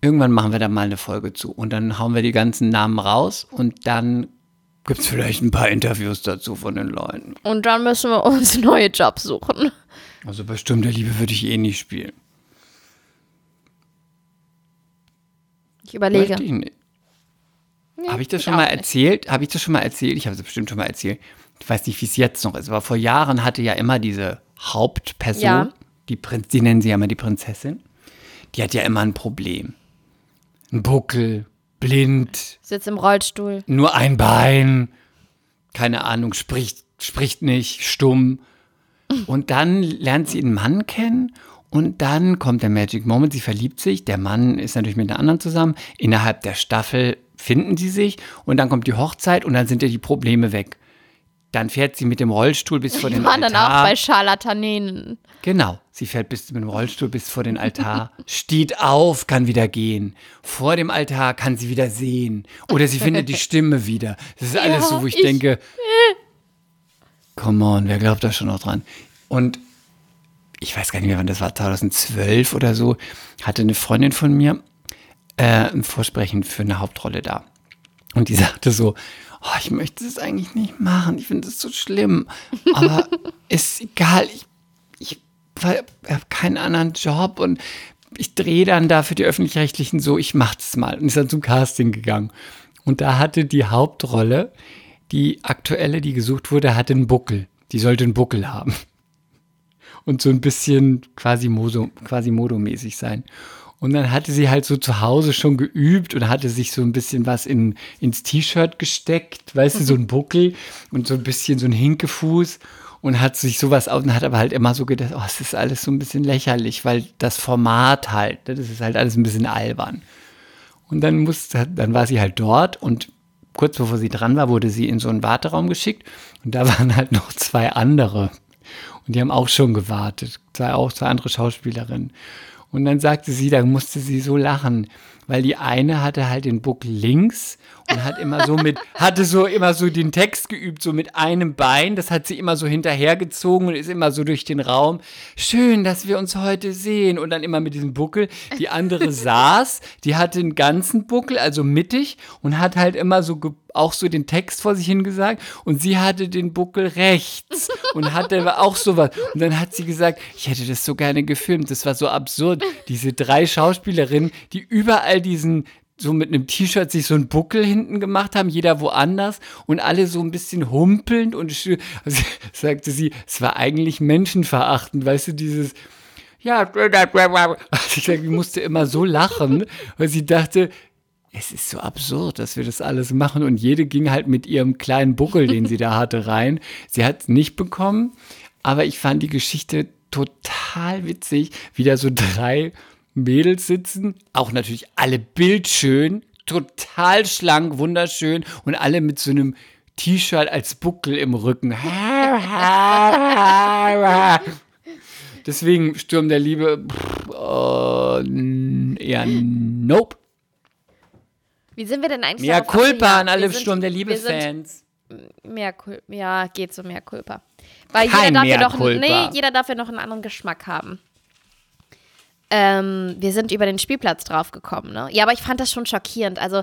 irgendwann machen wir da mal eine Folge zu und dann hauen wir die ganzen Namen raus und dann gibt es vielleicht ein paar Interviews dazu von den Leuten. Und dann müssen wir uns neue Jobs suchen. Also bei Sturm der Liebe würde ich eh nicht spielen. Ich überlege. Ich nicht. Habe ich das ich schon mal nicht. erzählt? Habe ich das schon mal erzählt? Ich habe es bestimmt schon mal erzählt. Ich weiß nicht, wie es jetzt noch ist, aber vor Jahren hatte ja immer diese Hauptperson, Ja. die, Prinz, die nennen sie ja immer die Prinzessin, die hat ja immer ein Problem. Ein Buckel, blind, Sitzt im Rollstuhl. nur ein Bein, keine Ahnung, spricht, spricht nicht, stumm. Und dann lernt sie einen Mann kennen und dann kommt der Magic Moment, sie verliebt sich, der Mann ist natürlich mit einer anderen zusammen, innerhalb der Staffel finden sie sich und dann kommt die Hochzeit und dann sind ja die Probleme weg. Dann fährt sie mit dem Rollstuhl bis vor den Wir waren dann Altar. auch bei Scharlatanen. Genau. Sie fährt bis mit dem Rollstuhl bis vor den Altar, steht auf, kann wieder gehen. Vor dem Altar kann sie wieder sehen. Oder sie findet die Stimme wieder. Das ist alles so, wo ich, ich- denke, come on, wer glaubt da schon noch dran? Und ich weiß gar nicht mehr, wann das war, 2012 oder so, hatte eine Freundin von mir äh, ein Vorsprechen für eine Hauptrolle da. Und die sagte so, oh, ich möchte das eigentlich nicht machen, ich finde das so schlimm, aber ist egal, ich, ich habe keinen anderen Job und ich drehe dann da für die Öffentlich-Rechtlichen so, ich mach das mal. Und ist dann zum Casting gegangen. Und da hatte die Hauptrolle, die aktuelle, die gesucht wurde, hatte einen Buckel. Die sollte einen Buckel haben. Und so ein bisschen quasi, modomäßig sein. Und dann hatte sie halt so zu Hause schon geübt und hatte sich so ein bisschen was in, ins T-Shirt gesteckt, weißt du, so ein Buckel und so ein bisschen so ein Hinkefuß und hat sich sowas aus und hat aber halt immer so gedacht, oh, es ist alles so ein bisschen lächerlich, weil das Format halt, ne, das ist halt alles ein bisschen albern. Und dann musste, dann war sie halt dort und kurz bevor sie dran war, wurde sie in so einen Warteraum geschickt und da waren halt noch zwei andere. Und die haben auch schon gewartet, zwei, auch zwei andere Schauspielerinnen. Und dann sagte sie, da musste sie so lachen, weil die eine hatte halt den Buckel links und hat immer so mit, hatte so immer so den Text geübt, so mit einem Bein. Das hat sie immer so hinterhergezogen und ist immer so durch den Raum. Schön, dass wir uns heute sehen. Und dann immer mit diesem Buckel. Die andere saß, die hatte einen ganzen Buckel, also mittig, und hat halt immer so auch so den Text vor sich hingesagt und sie hatte den Buckel rechts und hatte auch sowas. Und dann hat sie gesagt, ich hätte das so gerne gefilmt. Das war so absurd. Diese drei Schauspielerinnen, die überall diesen so mit einem T-Shirt sich so einen Buckel hinten gemacht haben, jeder woanders und alle so ein bisschen humpelnd und also, sagte sie, es war eigentlich menschenverachtend, weißt du, dieses ja, also ich musste immer so lachen, weil sie dachte, es ist so absurd, dass wir das alles machen. Und jede ging halt mit ihrem kleinen Buckel, den sie da hatte, rein. Sie hat es nicht bekommen, aber ich fand die Geschichte total witzig, wie da so drei Mädels sitzen, auch natürlich alle bildschön, total schlank, wunderschön und alle mit so einem T-Shirt als Buckel im Rücken. Deswegen Sturm der Liebe, pff, äh, eher nope. Wie sind wir denn eigentlich Mehr Culpa abgegangen? an alle Sturm der Liebe-Fans. Mehr Culpa. Ja, geht so mehr Culpa. Weil Kein jeder darf, ja culpa. nee, jeder darf ja noch einen anderen Geschmack haben. Ähm, wir sind über den Spielplatz draufgekommen, ne? Ja, aber ich fand das schon schockierend. Also,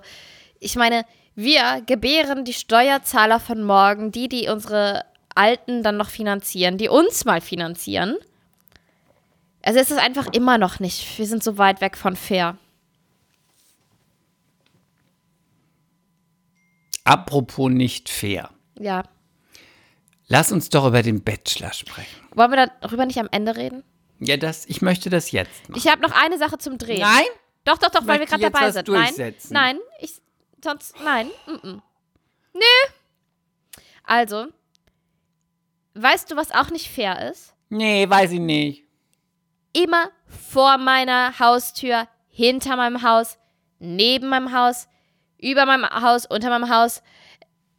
ich meine, Wir gebären die Steuerzahler von morgen, die, die unsere Alten dann noch finanzieren, die uns mal finanzieren. Also es ist einfach immer noch nicht. Wir sind so weit weg von fair. Apropos nicht fair. Ja. Lass uns doch über den Bachelor sprechen. Wollen wir darüber nicht am Ende reden? Ja, das, ich möchte das jetzt machen. Ich habe noch eine Sache zum Drehen. Nein? Doch, doch, doch, weil wir gerade dabei sind. durchsetzen. Nein, nein, ich, sonst, nein, mm -mm. Nö. Also, weißt du, was auch nicht fair ist? Nee, weiß ich nicht. Immer vor meiner Haustür, hinter meinem Haus, neben meinem Haus, über meinem Haus, unter meinem Haus,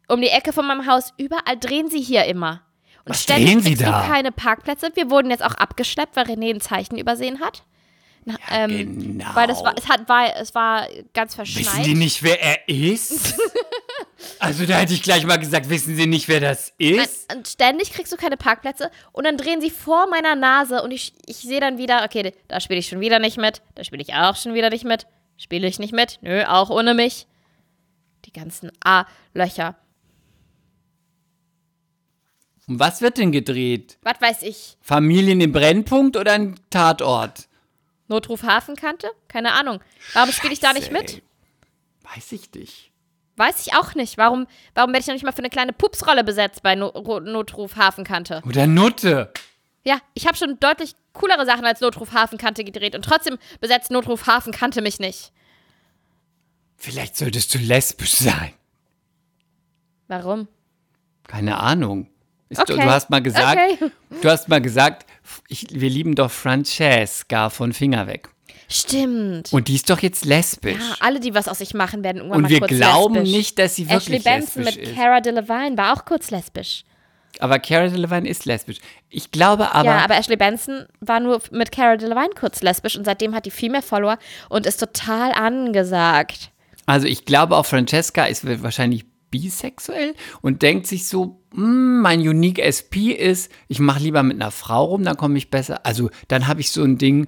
um die Ecke von meinem Haus, überall drehen sie hier immer. Und Was ständig sie kriegst da? du keine Parkplätze. Wir wurden jetzt auch abgeschleppt, weil René ein Zeichen übersehen hat. Na, ähm, genau. Weil das war, es hat, war, es war ganz verschneit. Wissen die nicht, wer er ist? also da hätte ich gleich mal gesagt, wissen sie nicht, wer das ist? Und ständig kriegst du keine Parkplätze und dann drehen sie vor meiner Nase und ich, ich sehe dann wieder, okay, da spiele ich schon wieder nicht mit, da spiele ich auch schon wieder nicht mit, spiele ich nicht mit, nö, auch ohne mich. Die ganzen A-Löcher. Und was wird denn gedreht? Was weiß ich? Familien im Brennpunkt oder ein Tatort? Notruf Hafenkante? Keine Ahnung. Warum spiele ich da nicht mit? Ey. Weiß ich nicht. Weiß ich auch nicht. Warum, warum werde ich noch nicht mal für eine kleine Pupsrolle besetzt bei no Notruf Hafenkante? Oder Nutte. Ja, ich habe schon deutlich coolere Sachen als Notruf Hafenkante gedreht und trotzdem besetzt Notruf Hafenkante mich nicht. Vielleicht solltest du lesbisch sein. Warum? Keine Ahnung. Ist, Okay. Du hast mal gesagt, Okay. du hast mal gesagt, ich, wir lieben doch Francesca von Finger weg. Stimmt. Und die ist doch jetzt lesbisch. ja, alle, die was aus sich machen, werden irgendwann Und mal wir kurz glauben lesbisch. nicht, dass sie Ashley wirklich Benson lesbisch mit ist. Cara Delevingne war auch kurz lesbisch. Aber Cara Delevingne ist lesbisch. Ich glaube aber, ja, aber Ashley Benson war nur mit Cara Delevingne kurz lesbisch und seitdem hat die viel mehr Follower und ist total angesagt. also ich glaube auch Francesca ist wahrscheinlich bisexuell und denkt sich so, "Hm, mein Unique SP ist, ich mache lieber mit einer Frau rum, dann komme ich besser. Also dann habe ich so ein Ding,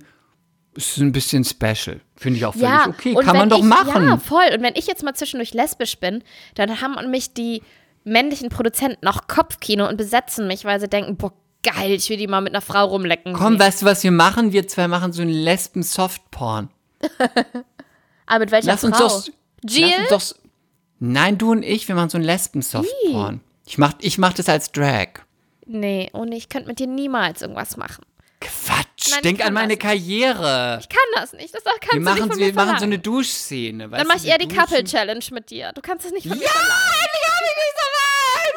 ist ein bisschen special. Finde ich auch völlig Ja, okay, kann man doch ich, machen. Ja, voll. Und wenn ich jetzt mal zwischendurch lesbisch bin, dann haben mich die männlichen Produzenten auch Kopfkino und besetzen mich, weil sie denken, boah, geil, ich will die mal mit einer Frau rumlecken. Komm, weißt du, was wir machen? Wir zwei machen so einen Lesben-Softporn. Aber mit welcher Lass uns Frau? doch. Jill? Lass uns doch. Nein, du und ich, wir machen so einen Lesben-Softporn. Ich mach, ich mach das als Drag. Nee, nee, ich könnte mit dir niemals irgendwas machen. Quatsch, Nein, ich denk kann an meine das Karriere. Ich kann das nicht. Das kannst Wir du machen, nicht von wir mir machen so verlangen. eine Duschszene. Dann mach ich eher die. Couple-Challenge mit dir. Du kannst das nicht von mir Ja, verlangen. ich hab mich nicht so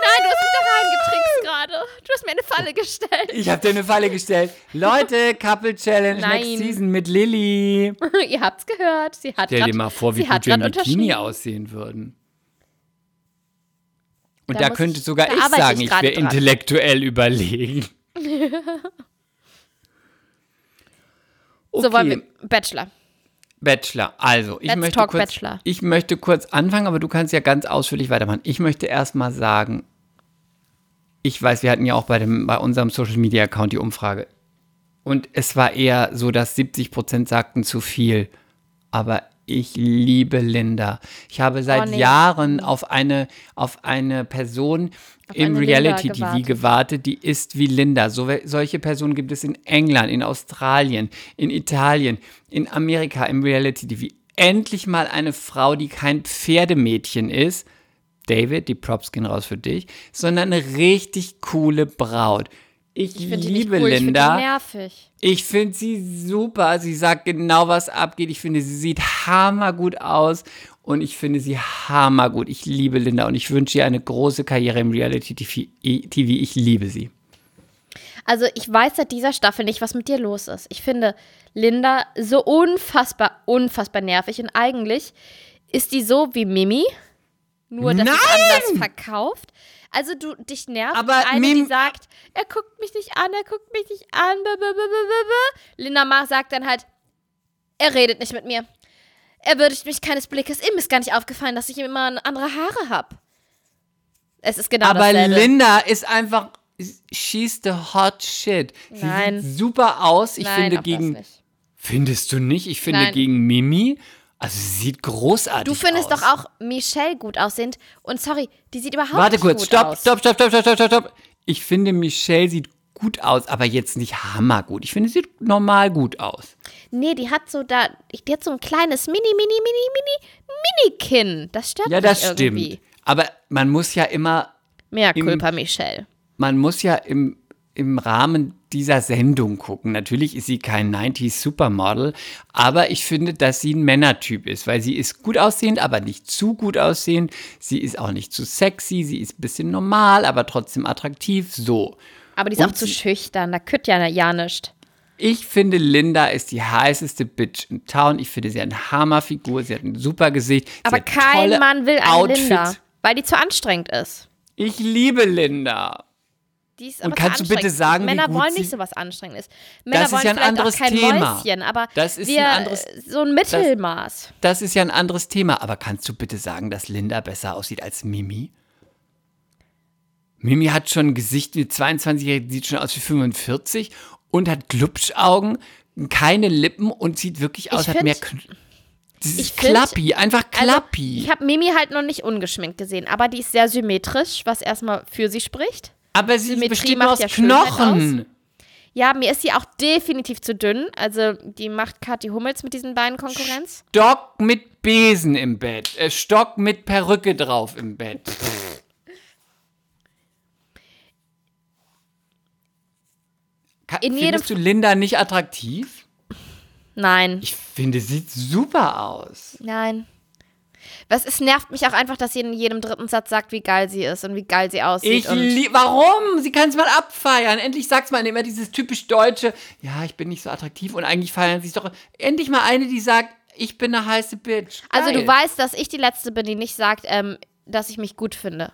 Nein, du hast mich da reingetrickst gerade. Du hast mir eine Falle gestellt. Ich hab dir eine Falle gestellt. Leute, Couple Challenge Nein. next season mit Lilly. Ihr habt's gehört. Sie hat Stell dir grad- mal vor, wie gut wir im Bikini aussehen würden. Und Da da, könnte ich- sogar ich arbeite sagen, ich ich wäre intellektuell überlegen. So wollen wir. Bachelor. Bachelor. Also, ich Let's möchte, kurz, Bachelor. ich möchte kurz anfangen, aber du kannst ja ganz ausführlich weitermachen. Ich möchte erstmal sagen, ich weiß, wir hatten ja auch bei, dem, bei unserem Social Media Account die Umfrage. Und es war eher so, dass 70 Prozent sagten zu viel. Aber ich liebe Linda. Ich habe seit Oh, nee. Jahren auf eine, auf eine Person im eine Linda Reality-TV gewartet. gewartet, die ist wie Linda. So, solche Personen gibt es in England, in Australien, in Italien, in Amerika im Reality-TV. Endlich mal eine Frau, die kein Pferdemädchen ist. David, die Props gehen raus für dich, sondern eine richtig coole Braut. Ich, Ich liebe cool. Linda. Ich finde sie super. Sie sagt genau, was abgeht. Ich finde, sie sieht hammergut aus. Und ich finde sie hammergut. Ich liebe Linda und ich wünsche ihr eine große Karriere im Reality-TV. Ich liebe sie. Also ich weiß seit dieser Staffel nicht, was mit dir los ist. Ich finde Linda so unfassbar, unfassbar nervig und eigentlich ist die so wie Mimi, nur dass sie anders verkauft. Also du, dich nervt Aber eine, die Mim- sagt, er guckt mich nicht an, er guckt mich nicht an. b- b- b- b- b- b. Linda Ma sagt dann halt, er redet nicht mit mir. Er würdigt mich keines Blickes. Ihm ist gar nicht aufgefallen, dass ich immer andere Haare habe. Es ist genau Aber dasselbe. Linda ist einfach, she's the hot shit. Sie Nein. sieht super aus. Ich Nein, finde gegen, nicht. findest du nicht? Ich finde Nein. gegen Mimi Also sie sieht großartig Du findest aus. doch auch Michelle gut aussehend. Und sorry, die sieht überhaupt Warte nicht kurz, gut stopp, aus. stopp, stopp, stopp, stopp, stopp, stopp, stopp. Ich finde, Michelle sieht gut aus, aber jetzt nicht hammergut. Ich finde, sie sieht normal gut aus. Nee, die hat so da, die hat so ein kleines Mini, Mini, Mini, Mini, Mini-Kinn. Das stört Ja, mich das irgendwie. stimmt. Aber man muss ja immer, Mehr Im- Culpa, Michelle. man muss ja im, im Rahmen dieser Sendung gucken. Natürlich ist sie kein 90s Supermodel, aber ich finde, dass sie ein Männertyp ist, weil sie ist gut aussehend, aber nicht zu gut aussehend. Sie ist auch nicht zu sexy, sie ist ein bisschen normal, aber trotzdem attraktiv. So. Aber die ist Und auch zu schüchtern, da kütt ja, ja nicht. Ich finde, Linda ist die heißeste Bitch in Town. Ich finde, sie hat eine Hammerfigur, sie hat ein super Gesicht. Aber kein Mann will eine. Linda, weil die zu anstrengend ist. Ich liebe Linda. Die ist Und aber kannst zu du bitte sagen, wie Männer gut wollen sie- nicht so was Anstrengendes. Männer Das ist wollen ja ein anderes auch kein Thema. Mäuschen, aber Das ist ein wir, anderes- äh, so ein Mittelmaß. Das ist ja ein anderes Thema. Aber kannst du bitte sagen, dass Linda besser aussieht als Mimi? Mimi hat schon ein Gesicht wie 22-Jährige, sieht schon aus wie 45 und hat Glubschaugen, keine Lippen und sieht wirklich aus, Ich hat find- mehr. Kn- Das ist Klappi, einfach Klappi. Also, ich habe Mimi halt noch nicht ungeschminkt gesehen, aber die ist sehr symmetrisch, was erstmal für sie spricht. Aber sie Symmetrie besteht nur aus ja Schönheit Knochen. Ja, mir ist sie auch definitiv zu dünn. Also, die macht Kathi Hummels mit diesen Beinen Konkurrenz. Stock mit Besen im Bett. Äh, Stock mit Perücke drauf im Bett. In jedem Findest du Linda nicht attraktiv? Nein, Ich finde, sie sieht super aus. nein. Was, es nervt mich auch einfach, dass sie in jedem dritten Satz sagt, wie geil sie ist und wie geil sie aussieht. Ich lieb. Warum? Sie kann es mal abfeiern. Endlich sagt's mal immer dieses typisch deutsche. Ja, ich bin nicht so attraktiv und eigentlich feiern sie es doch. Endlich mal eine, die sagt, ich bin eine heiße Bitch. also, Geil. du weißt, dass ich die Letzte bin, die nicht sagt, ähm, dass ich mich gut finde.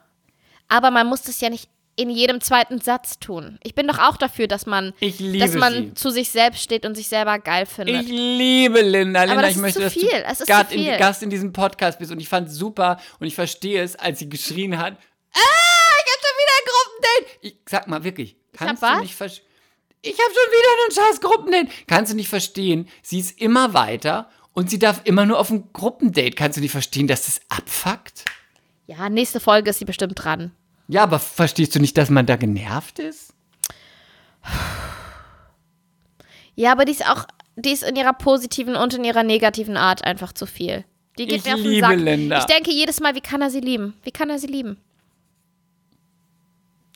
Aber man muss das ja nicht in jedem zweiten Satz tun. Ich bin doch auch dafür, dass man, dass man sie. zu sich selbst steht und sich selber geil findet. Ich liebe Linda. Linda, ich möchte, zu dass viel. du Es Gast, zu In, viel. Gast in diesem Podcast bist. Und ich fand es super und ich verstehe es, als sie geschrien hat. Ah, ich hab schon wieder ein Gruppendate. Ich sag mal wirklich, kannst du nicht verstehen? Ich hab schon wieder einen scheiß Gruppendate. Kannst du nicht verstehen? Sie ist immer weiter und sie darf immer nur auf ein Gruppendate. Kannst du nicht verstehen, dass das abfuckt? ja, nächste Folge ist sie bestimmt dran. Ja, aber verstehst du nicht, dass man da genervt ist? Ja, aber die ist auch, die ist in ihrer positiven und in ihrer negativen Art einfach zu viel. Die geht Ich mir auf den liebe Sack. Linda. Ich denke jedes Mal, wie kann er sie lieben? Wie kann er sie lieben?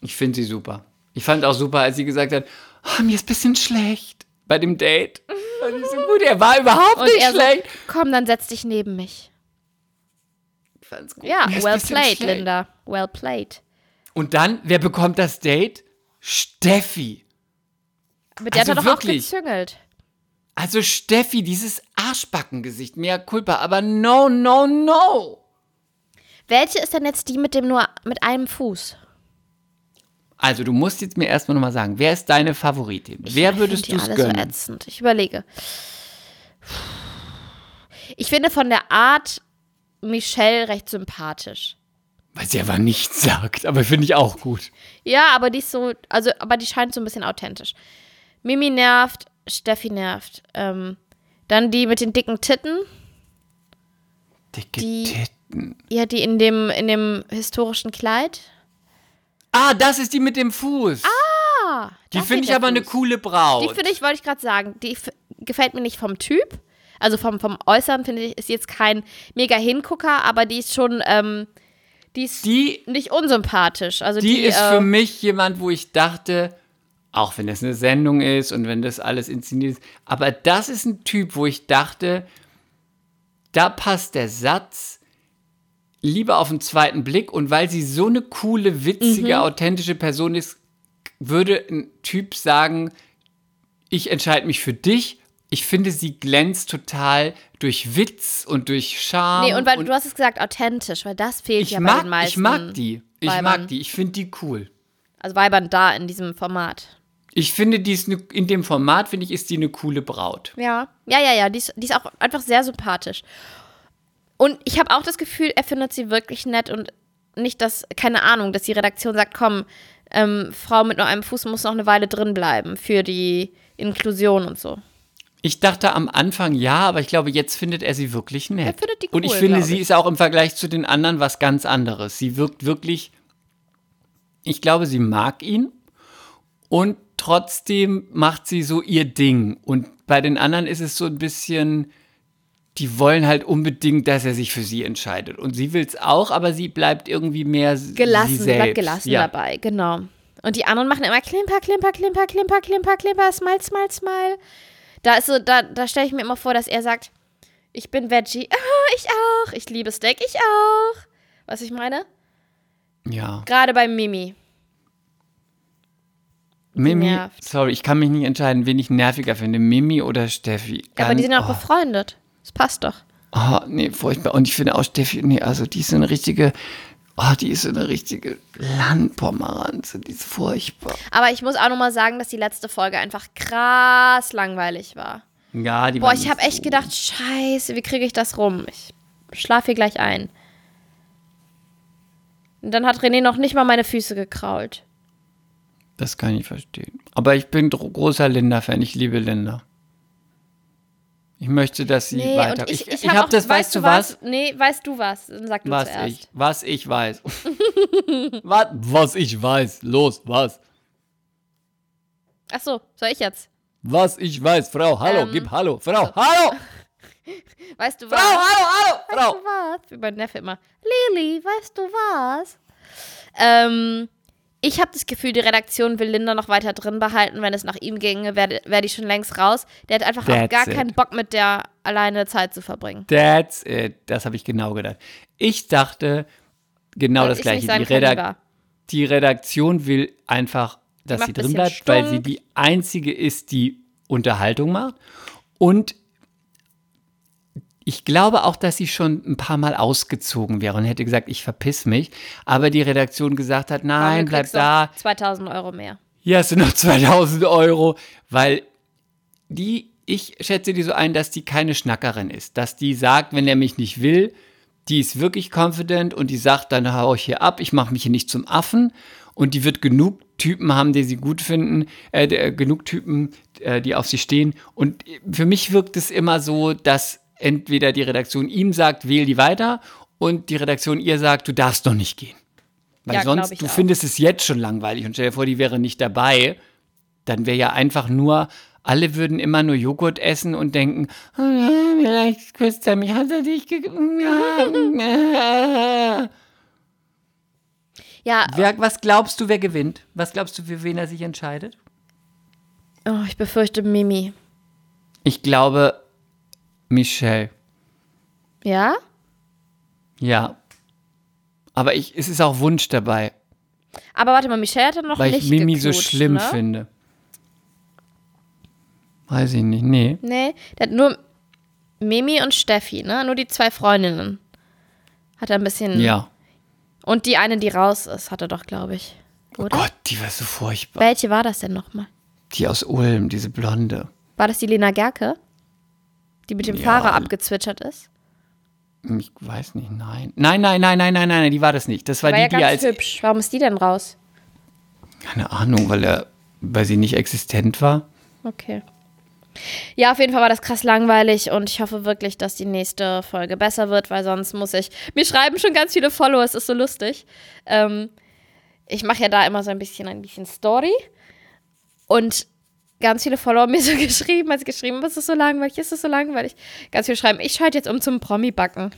Ich finde sie super. Ich fand auch super, als sie gesagt hat, oh, mir ist ein bisschen schlecht bei dem Date. Fand ich so gut. Er war überhaupt Und nicht er so, schlecht. komm, dann setz dich neben mich. Ich fand's gut. Ja, well played, schlecht. Linda. Well played. Und dann, wer bekommt das Date? Steffi. Mit der Also hat er doch wirklich? auch gezüngelt. Also Steffi, dieses Arschbackengesicht, mehr Culpa, aber no, no, no. Welche ist denn jetzt die mit dem nur mit einem Fuß? Also du musst jetzt mir erstmal nochmal sagen, wer ist deine Favoritin? wer Ich würdest find du es gönnen? so ätzend. Ich überlege. Ich finde von der Art Michelle recht sympathisch. Weil sie aber nichts sagt, aber finde ich auch gut. Ja, aber die ist so, also, aber die scheint so ein bisschen authentisch. Mimi nervt, Steffi nervt. Ähm, dann die mit den dicken Titten. Dicke Die- Titten. Ja, die in dem, in dem historischen Kleid. Ah, das ist die mit dem Fuß. Ah, die finde ich aber eine Fuß. coole Braut. Die finde ich, wollte ich gerade sagen, die gefällt mir nicht vom Typ. Also vom, vom Äußeren finde ich, ist jetzt kein mega Hingucker, aber die ist schon, ähm, die ist die nicht unsympathisch. Also die, die, ist äh, für mich jemand, wo ich dachte, auch wenn das eine Sendung ist und wenn das alles inszeniert ist, aber das ist ein Typ, wo ich dachte, da passt der Satz lieber auf den zweiten Blick und weil sie so eine coole, witzige, Mhm. authentische Person ist, würde ein Typ sagen, ich entscheide mich für dich. Ich finde, sie glänzt total durch Witz und durch Charme. Nee, und weil du hast es gesagt, authentisch, weil das fehlt ich ja bei mag, den meisten. ich mag die. Ich Weibern. mag die. Ich finde die cool. Also Weibern da in diesem Format. Ich finde, die ist ne, in dem Format, finde ich, ist die eine coole Braut. Ja, ja, ja, ja. Die ist, die ist auch einfach sehr sympathisch. Und ich habe auch das Gefühl, er findet sie wirklich nett und nicht, dass, keine Ahnung, dass die Redaktion sagt, komm, ähm, Frau mit nur einem Fuß muss noch eine Weile drin bleiben für die Inklusion und so. Ich dachte am Anfang ja, aber ich glaube, jetzt findet er sie wirklich nett. Er findet die Und ich cool, finde, sie ich. ist auch im Vergleich zu den anderen was ganz anderes. Sie wirkt wirklich, ich glaube, sie mag ihn und trotzdem macht sie so ihr Ding. Und bei den anderen ist es so ein bisschen, die wollen halt unbedingt, dass er sich für sie entscheidet. Und sie will es auch, aber sie bleibt irgendwie mehr Gelassen, sie sie selbst. bleibt gelassen ja. dabei, genau. Und die anderen machen immer Klimper, Klimper, Klimper, Klimper, Klimper, Klimper, Smile, Smile, Smile. Da ist so, da, da stelle ich mir immer vor, dass er sagt, ich bin Veggie. Ah, ich auch. Ich liebe Steak. Ich auch. Was ich meine? Ja. Gerade bei Mimi. Mimi, nervt. sorry, ich kann mich nicht entscheiden, wen ich nerviger finde, Mimi oder Steffi. Ja, aber die sind auch oh. befreundet. Das passt doch. Oh, nee, furchtbar. Und ich finde auch Steffi, nee, also die ist eine richtige, oh, die ist so eine richtige Landpomeranze, die ist furchtbar. Aber ich muss auch nochmal sagen, dass die letzte Folge einfach krass langweilig war. Ja, die Boah, ich habe echt so- gedacht, scheiße, wie kriege ich das rum? Ich schlafe hier gleich ein. Und dann hat René noch nicht mal meine Füße gekrault. Das kann ich verstehen. Aber ich bin großer Linda-Fan, ich liebe Linda. Ich möchte, dass sie Nee, weiter. ich, ich, ich hab habe auch, das, weißt du was? Nee, weißt du was? Dann sag du Was zuerst. ich, was ich weiß. was, was ich weiß. Los, was? Ach so, soll ich jetzt? Was ich weiß. Frau, hallo, Ähm, gib Hallo. Frau, hallo! Weißt du Frau, was? hallo, hallo! Weißt Frau! du was? Wie mein Neffe immer. Lili, weißt du was? Ähm, ich habe das Gefühl, die Redaktion will Linda noch weiter drin behalten. Wenn es nach ihm ginge, wäre wär die schon längst raus. Der hat einfach auch gar it. keinen Bock mit der alleine Zeit zu verbringen. That's it. Das habe ich genau gedacht. Ich dachte genau Weil das ich Gleiche. Die, Redak die Redaktion will einfach, dass sie drin bleibt, weil sie stunk. die einzige ist, die Unterhaltung macht. Und ich glaube auch, dass sie schon ein paar Mal ausgezogen wäre und hätte gesagt, ich verpiss mich. Aber die Redaktion gesagt hat, nein, du bleib da. doch 2000 Euro mehr. Hier hast du noch 2000 Euro, weil die, ich schätze die so ein, dass die keine Schnackerin ist. Dass die sagt, wenn er mich nicht will, die ist wirklich confident und die sagt, dann hau ich hier ab, ich mache mich hier nicht zum Affen. Und die wird genug Typen haben, die sie gut finden, äh, der- genug Typen, äh, die auf sie stehen. Und für mich wirkt es immer so, dass entweder die Redaktion ihm sagt, wähl die weiter, und die Redaktion ihr sagt, du darfst doch nicht gehen. Weil Ja, sonst, du auch. findest es jetzt schon langweilig und stell dir vor, die wäre nicht dabei, dann wäre ja einfach nur, alle würden immer nur Joghurt essen und denken, oh ja, vielleicht küsst er mich, hat er dich ge Ja, wer, Was glaubst du, wer gewinnt? Was glaubst du, für wen er sich entscheidet? oh, ich befürchte Mimi. Ich glaube, Michelle. Ja? Ja. Aber ich, es ist auch Wunsch dabei, Aber warte mal, Michelle hat dann noch weil nicht ich Mimi so geknutscht, schlimm ne? finde. Weiß ich nicht, nee. Nee, der hat nur Mimi und Steffi, ne? Nur die zwei Freundinnen. Hat er ein bisschen. Ja. Und die eine, die raus ist, hat er doch, glaube ich. Oder? Gott, die war so furchtbar. Welche war das denn nochmal? Die aus Ulm, diese Blonde. War das die Lena Gerke? Die mit dem Ja. Fahrer abgezwitschert ist? Ich weiß nicht, nein. Nein, nein, nein, nein, nein, nein, die war das nicht. Das war, War die, ja die ganz als. hübsch. Warum ist die denn raus? Keine Ahnung, weil er, weil sie nicht existent war. Okay. Ja, auf jeden Fall war das krass langweilig und ich hoffe wirklich, dass die nächste Folge besser wird, weil sonst muss ich. Mir schreiben schon ganz viele Follower, es ist so lustig. Ähm, ich mache ja da immer so ein bisschen ein bisschen Story und ganz viele Follower haben mir so geschrieben, als geschrieben, es ist so langweilig, es ist so langweilig. Ganz viele schreiben, ich schalte jetzt um zum Promi-Backen.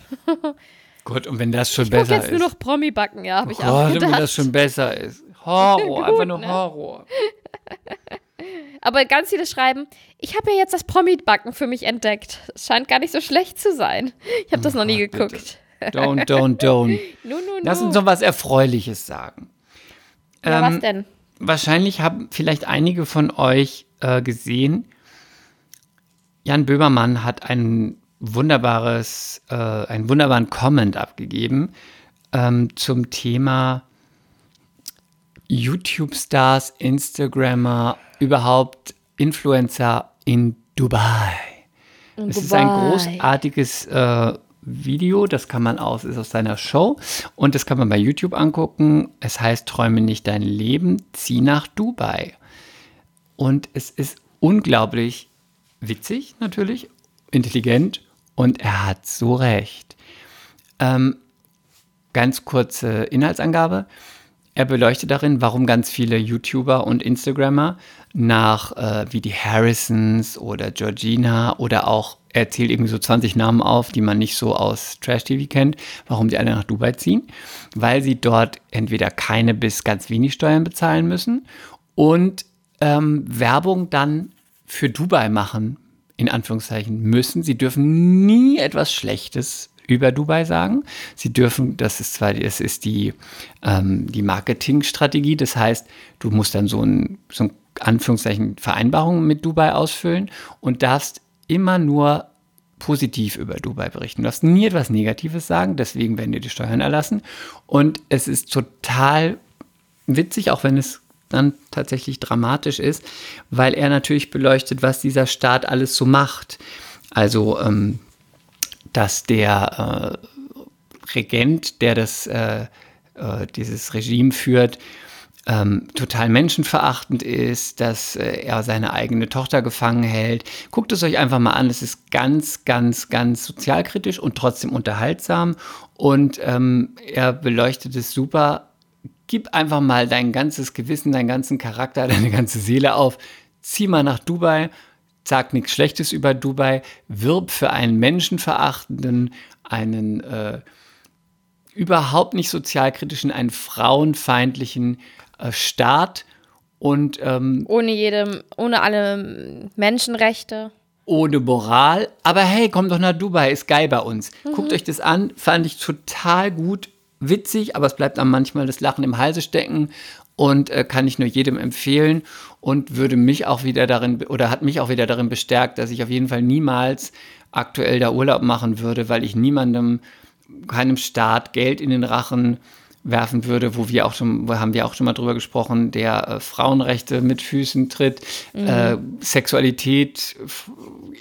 Gut, und wenn das schon Ich besser jetzt ist. nur noch Promi-Backen, ja, habe ich auch Gott, und wenn gedacht. das schon besser ist. Horror, einfach nur ne? Horror. Aber ganz viele schreiben, ich habe ja jetzt das Promi-Backen für mich entdeckt. Es scheint gar nicht so schlecht zu sein. Ich habe das noch nie Gott, bitte. geguckt. Don't, don't, don't. Nu, nu, nu. Lass uns noch was Erfreuliches sagen. ja, ähm, was denn? Wahrscheinlich haben vielleicht einige von euch äh, gesehen, Jan Böhmermann hat ein wunderbares, äh, einen wunderbaren Comment abgegeben ähm, zum Thema YouTube-Stars, Instagrammer, überhaupt Influencer in Dubai. Es ist ein Dubai. großartiges äh, Video, das kann man aus, ist aus seiner Show und das kann man bei YouTube angucken. Es heißt Träume nicht dein Leben, zieh nach Dubai. Und es ist unglaublich, witzig natürlich, intelligent und er hat so recht. Ähm, ganz kurze Inhaltsangabe. Er beleuchtet darin, warum ganz viele YouTuber und Instagrammer nach äh, wie die Harrisons oder Georgina oder auch er zählt irgendwie so 20 Namen auf, die man nicht so aus Trash-TV kennt, warum sie alle nach Dubai ziehen. Weil sie dort entweder keine bis ganz wenig Steuern bezahlen müssen und ähm, Werbung dann für Dubai machen, in Anführungszeichen, müssen. Sie dürfen nie etwas Schlechtes über Dubai sagen. Sie dürfen, das ist zwar, es ist die, ähm, die Marketingstrategie, das heißt, du musst dann so ein, so ein Anführungszeichen Vereinbarung mit Dubai ausfüllen und darfst immer nur positiv über Dubai berichten. Du darfst nie etwas Negatives sagen, deswegen werden dir die Steuern erlassen. Und es ist total witzig, auch wenn es dann tatsächlich dramatisch ist, weil er natürlich beleuchtet, was dieser Staat alles so macht. Also ähm, dass der äh, Regent, der das, äh, äh, dieses Regime führt, ähm, total menschenverachtend ist, dass äh, er seine eigene Tochter gefangen hält. Guckt es euch einfach mal an. Es ist ganz, ganz, ganz sozialkritisch und trotzdem unterhaltsam. Und ähm, er beleuchtet es super. Gib einfach mal dein ganzes Gewissen, deinen ganzen Charakter, deine ganze Seele auf. Zieh mal nach Dubai sag nichts Schlechtes über Dubai, wirb für einen menschenverachtenden, einen äh, überhaupt nicht sozialkritischen, einen frauenfeindlichen äh, Staat und ähm, ohne jedem, ohne alle Menschenrechte. Ohne Moral. Aber hey, kommt doch nach Dubai, ist geil bei uns. Mhm. Guckt euch das an, fand ich total gut, witzig, aber es bleibt dann manchmal das Lachen im Halse stecken und äh, kann ich nur jedem empfehlen und würde mich auch wieder darin oder hat mich auch wieder darin bestärkt, dass ich auf jeden Fall niemals aktuell da Urlaub machen würde, weil ich niemandem, keinem Staat Geld in den Rachen werfen würde, wo wir auch schon, wo haben wir auch schon mal drüber gesprochen, der äh, Frauenrechte mit Füßen tritt, mhm. äh, Sexualität,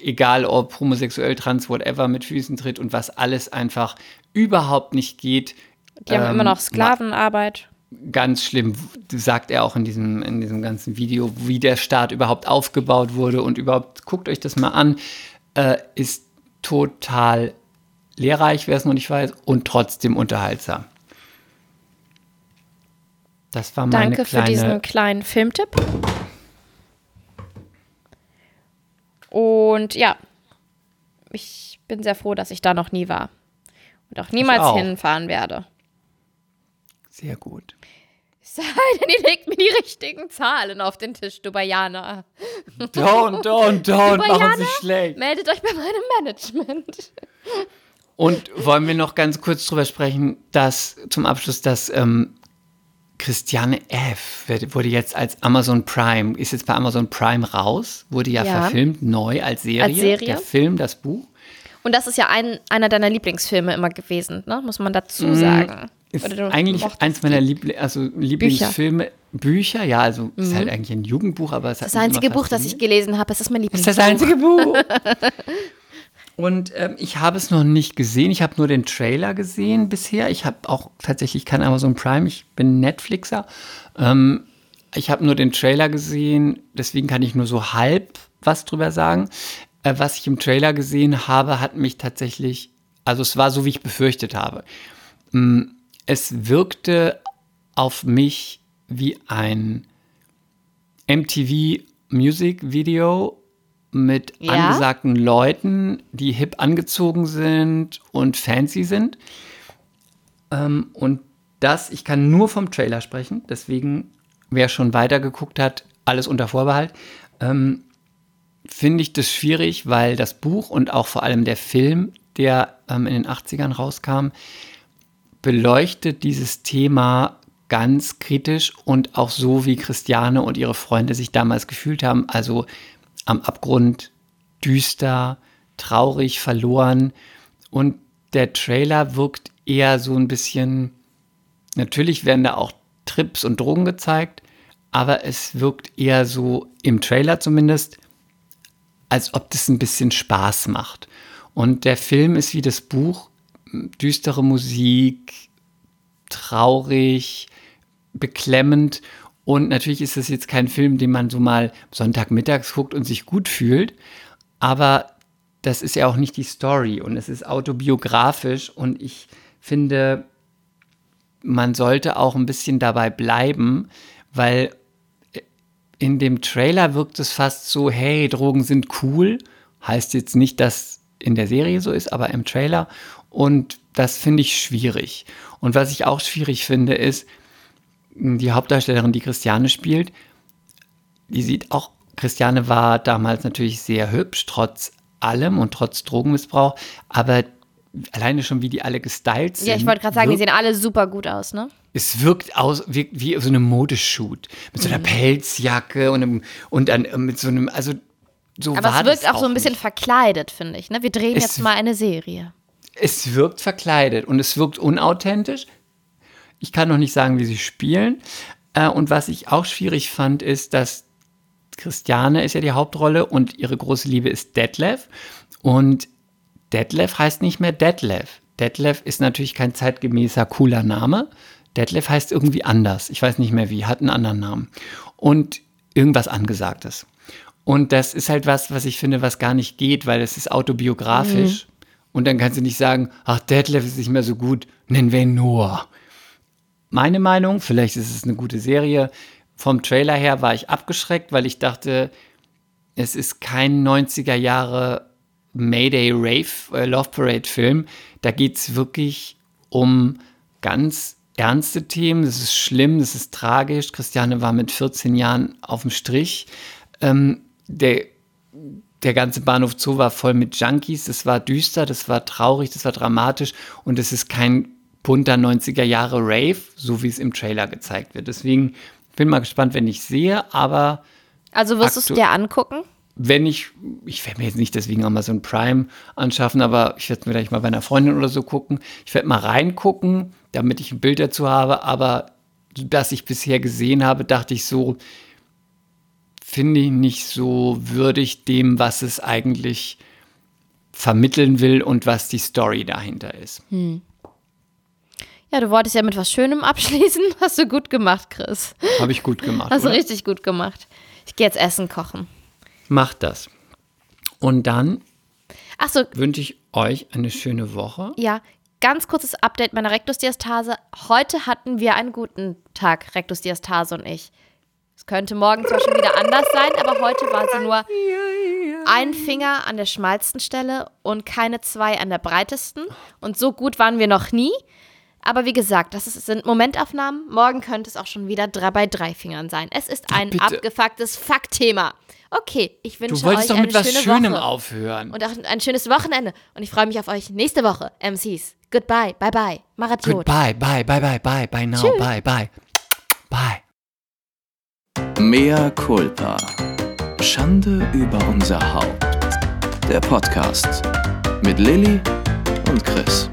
egal ob homosexuell, trans, whatever, mit Füßen tritt und was alles einfach überhaupt nicht geht. Die ähm, haben immer noch Sklavenarbeit ganz schlimm, sagt er auch in diesem, in diesem ganzen Video, wie der Staat überhaupt aufgebaut wurde und überhaupt, guckt euch das mal an, äh, ist total lehrreich, wer es noch nicht weiß, und trotzdem unterhaltsam. Das war meine Danke kleine, für diesen kleinen Filmtipp. Und ja, ich bin sehr froh, dass ich da noch nie war und auch niemals auch. hinfahren werde. Sehr gut. Sei denn, ihr legt mir die richtigen Zahlen auf den Tisch, Dubaianer. Don't, don't, don't, machen Sie schlecht. Meldet euch bei meinem Management. Und wollen wir noch ganz kurz drüber sprechen, dass zum Abschluss, dass ähm, Christiane F. wurde jetzt als Amazon Prime, ist jetzt bei Amazon Prime raus, wurde ja, ja. verfilmt, neu als Serie. Als Serie. Der Film, das Buch. Und das ist ja ein, einer deiner Lieblingsfilme immer gewesen, ne? muss man dazu mm, sagen. Ist eigentlich eins meiner Liebl also Lieblingsfilme. Bücher. Bücher, ja, also mhm. ist halt eigentlich ein Jugendbuch, aber es Das einzige Buch, das ich gelesen habe, es ist mein Lieblingsbuch. Das ist das einzige Buch. Und ähm, ich habe es noch nicht gesehen. Ich habe nur den Trailer gesehen bisher. Ich habe auch tatsächlich kein Amazon Prime. Ich bin Netflixer. Ähm, ich habe nur den Trailer gesehen. Deswegen kann ich nur so halb was drüber sagen. Äh, was ich im Trailer gesehen habe, hat mich tatsächlich, also es war so, wie ich befürchtet habe. Ähm, es wirkte auf mich wie ein MTV Music Video mit ja? angesagten Leuten, die hip angezogen sind und fancy sind. Ähm, und das, ich kann nur vom Trailer sprechen, deswegen, wer schon weitergeguckt hat, alles unter Vorbehalt, ähm, finde ich das schwierig, weil das Buch und auch vor allem der Film, der ähm, in den 80ern rauskam, beleuchtet dieses Thema ganz kritisch und auch so, wie Christiane und ihre Freunde sich damals gefühlt haben. Also am Abgrund, düster, traurig, verloren. Und der Trailer wirkt eher so ein bisschen, natürlich werden da auch Trips und Drogen gezeigt, aber es wirkt eher so, im Trailer zumindest, als ob das ein bisschen Spaß macht. Und der Film ist wie das Buch düstere Musik, traurig, beklemmend. Und natürlich ist das jetzt kein Film, den man so mal Sonntagmittags guckt und sich gut fühlt. aber das ist ja auch nicht die Story und es ist autobiografisch und ich finde, man sollte auch ein bisschen dabei bleiben, weil in dem Trailer wirkt es fast so, hey, Drogen sind cool. Heißt jetzt nicht, dass in der Serie so ist, aber im Trailer. Und das finde ich schwierig. Und was ich auch schwierig finde, ist, die Hauptdarstellerin, die Christiane spielt, die sieht auch, Christiane war damals natürlich sehr hübsch, trotz allem und trotz Drogenmissbrauch, aber alleine schon, wie die alle gestylt sind. Ja, ich wollte gerade sagen, die sehen alle super gut aus, ne? Es wirkt aus wie, wie so eine Modeshoot. Mit so einer mhm. Pelzjacke und, einem, und dann äh, mit so einem, also so Aber es wirkt auch, auch so ein bisschen nicht. verkleidet, finde ich. Ne? Wir drehen es, jetzt mal eine Serie. Es wirkt verkleidet und es wirkt unauthentisch. Ich kann noch nicht sagen, wie sie spielen. Äh, und was ich auch schwierig fand, ist, dass Christiane ist ja die Hauptrolle und ihre große Liebe ist Detlef. Und Detlef heißt nicht mehr Detlef. Detlef ist natürlich kein zeitgemäßer, cooler Name. Detlef heißt irgendwie anders. Ich weiß nicht mehr wie, hat einen anderen Namen. Und irgendwas Angesagtes. Und das ist halt was, was ich finde, was gar nicht geht, weil es ist autobiografisch. Mhm. Und dann kannst du nicht sagen, ach, Detlef ist nicht mehr so gut, nennen wir ihn Noah. Meine Meinung, vielleicht ist es eine gute Serie. Vom Trailer her war ich abgeschreckt, weil ich dachte, es ist kein 90er Jahre Mayday Rave äh, Love Parade Film. Da geht es wirklich um ganz ernste Themen. Das ist schlimm, das ist tragisch. Christiane war mit 14 Jahren auf dem Strich. Ähm, der, der ganze Bahnhof Zoo war voll mit Junkies. Das war düster, das war traurig, das war dramatisch. Und es ist kein bunter 90er Jahre Rave, so wie es im Trailer gezeigt wird. Deswegen bin mal gespannt, wenn ich sehe, aber. Also wirst du es dir angucken? wenn ich, ich werde mir jetzt nicht deswegen Amazon Prime anschaffen, aber ich werde mir gleich mal bei einer Freundin oder so gucken. Ich werde mal reingucken, damit ich ein Bild dazu habe, aber das ich bisher gesehen habe, dachte ich so, finde ich nicht so würdig dem, was es eigentlich vermitteln will und was die Story dahinter ist. Hm. Ja, du wolltest ja mit was Schönem abschließen. Hast du gut gemacht, Chris. Habe ich gut gemacht. Hast oder? du richtig gut gemacht. Ich gehe jetzt Essen kochen. Macht das. Und dann so. wünsche ich euch eine schöne Woche. Ja, ganz kurzes Update meiner Rektusdiastase. Heute hatten wir einen guten Tag, Rektusdiastase und ich. Es könnte morgen zwar schon wieder anders sein, aber heute war sie nur ein Finger an der schmalsten Stelle und keine zwei an der breitesten. Und so gut waren wir noch nie. Aber wie gesagt, das ist, sind Momentaufnahmen. Morgen könnte es auch schon wieder drei bei drei Fingern sein. Es ist ein ja, abgefucktes Faktthema. Okay, ich wünsche euch eine schöne Woche. Du wolltest doch mit was Schönem Woche. aufhören. Und auch ein schönes Wochenende. Und ich freue mich auf euch nächste Woche, MCs. Goodbye, bye bye. Marathon. Goodbye, bye, bye, bye, bye, bye now, Tschüss. bye, bye. Bye. Mea culpa. Schande über unser Haupt. Der Podcast mit Lilly und Chris.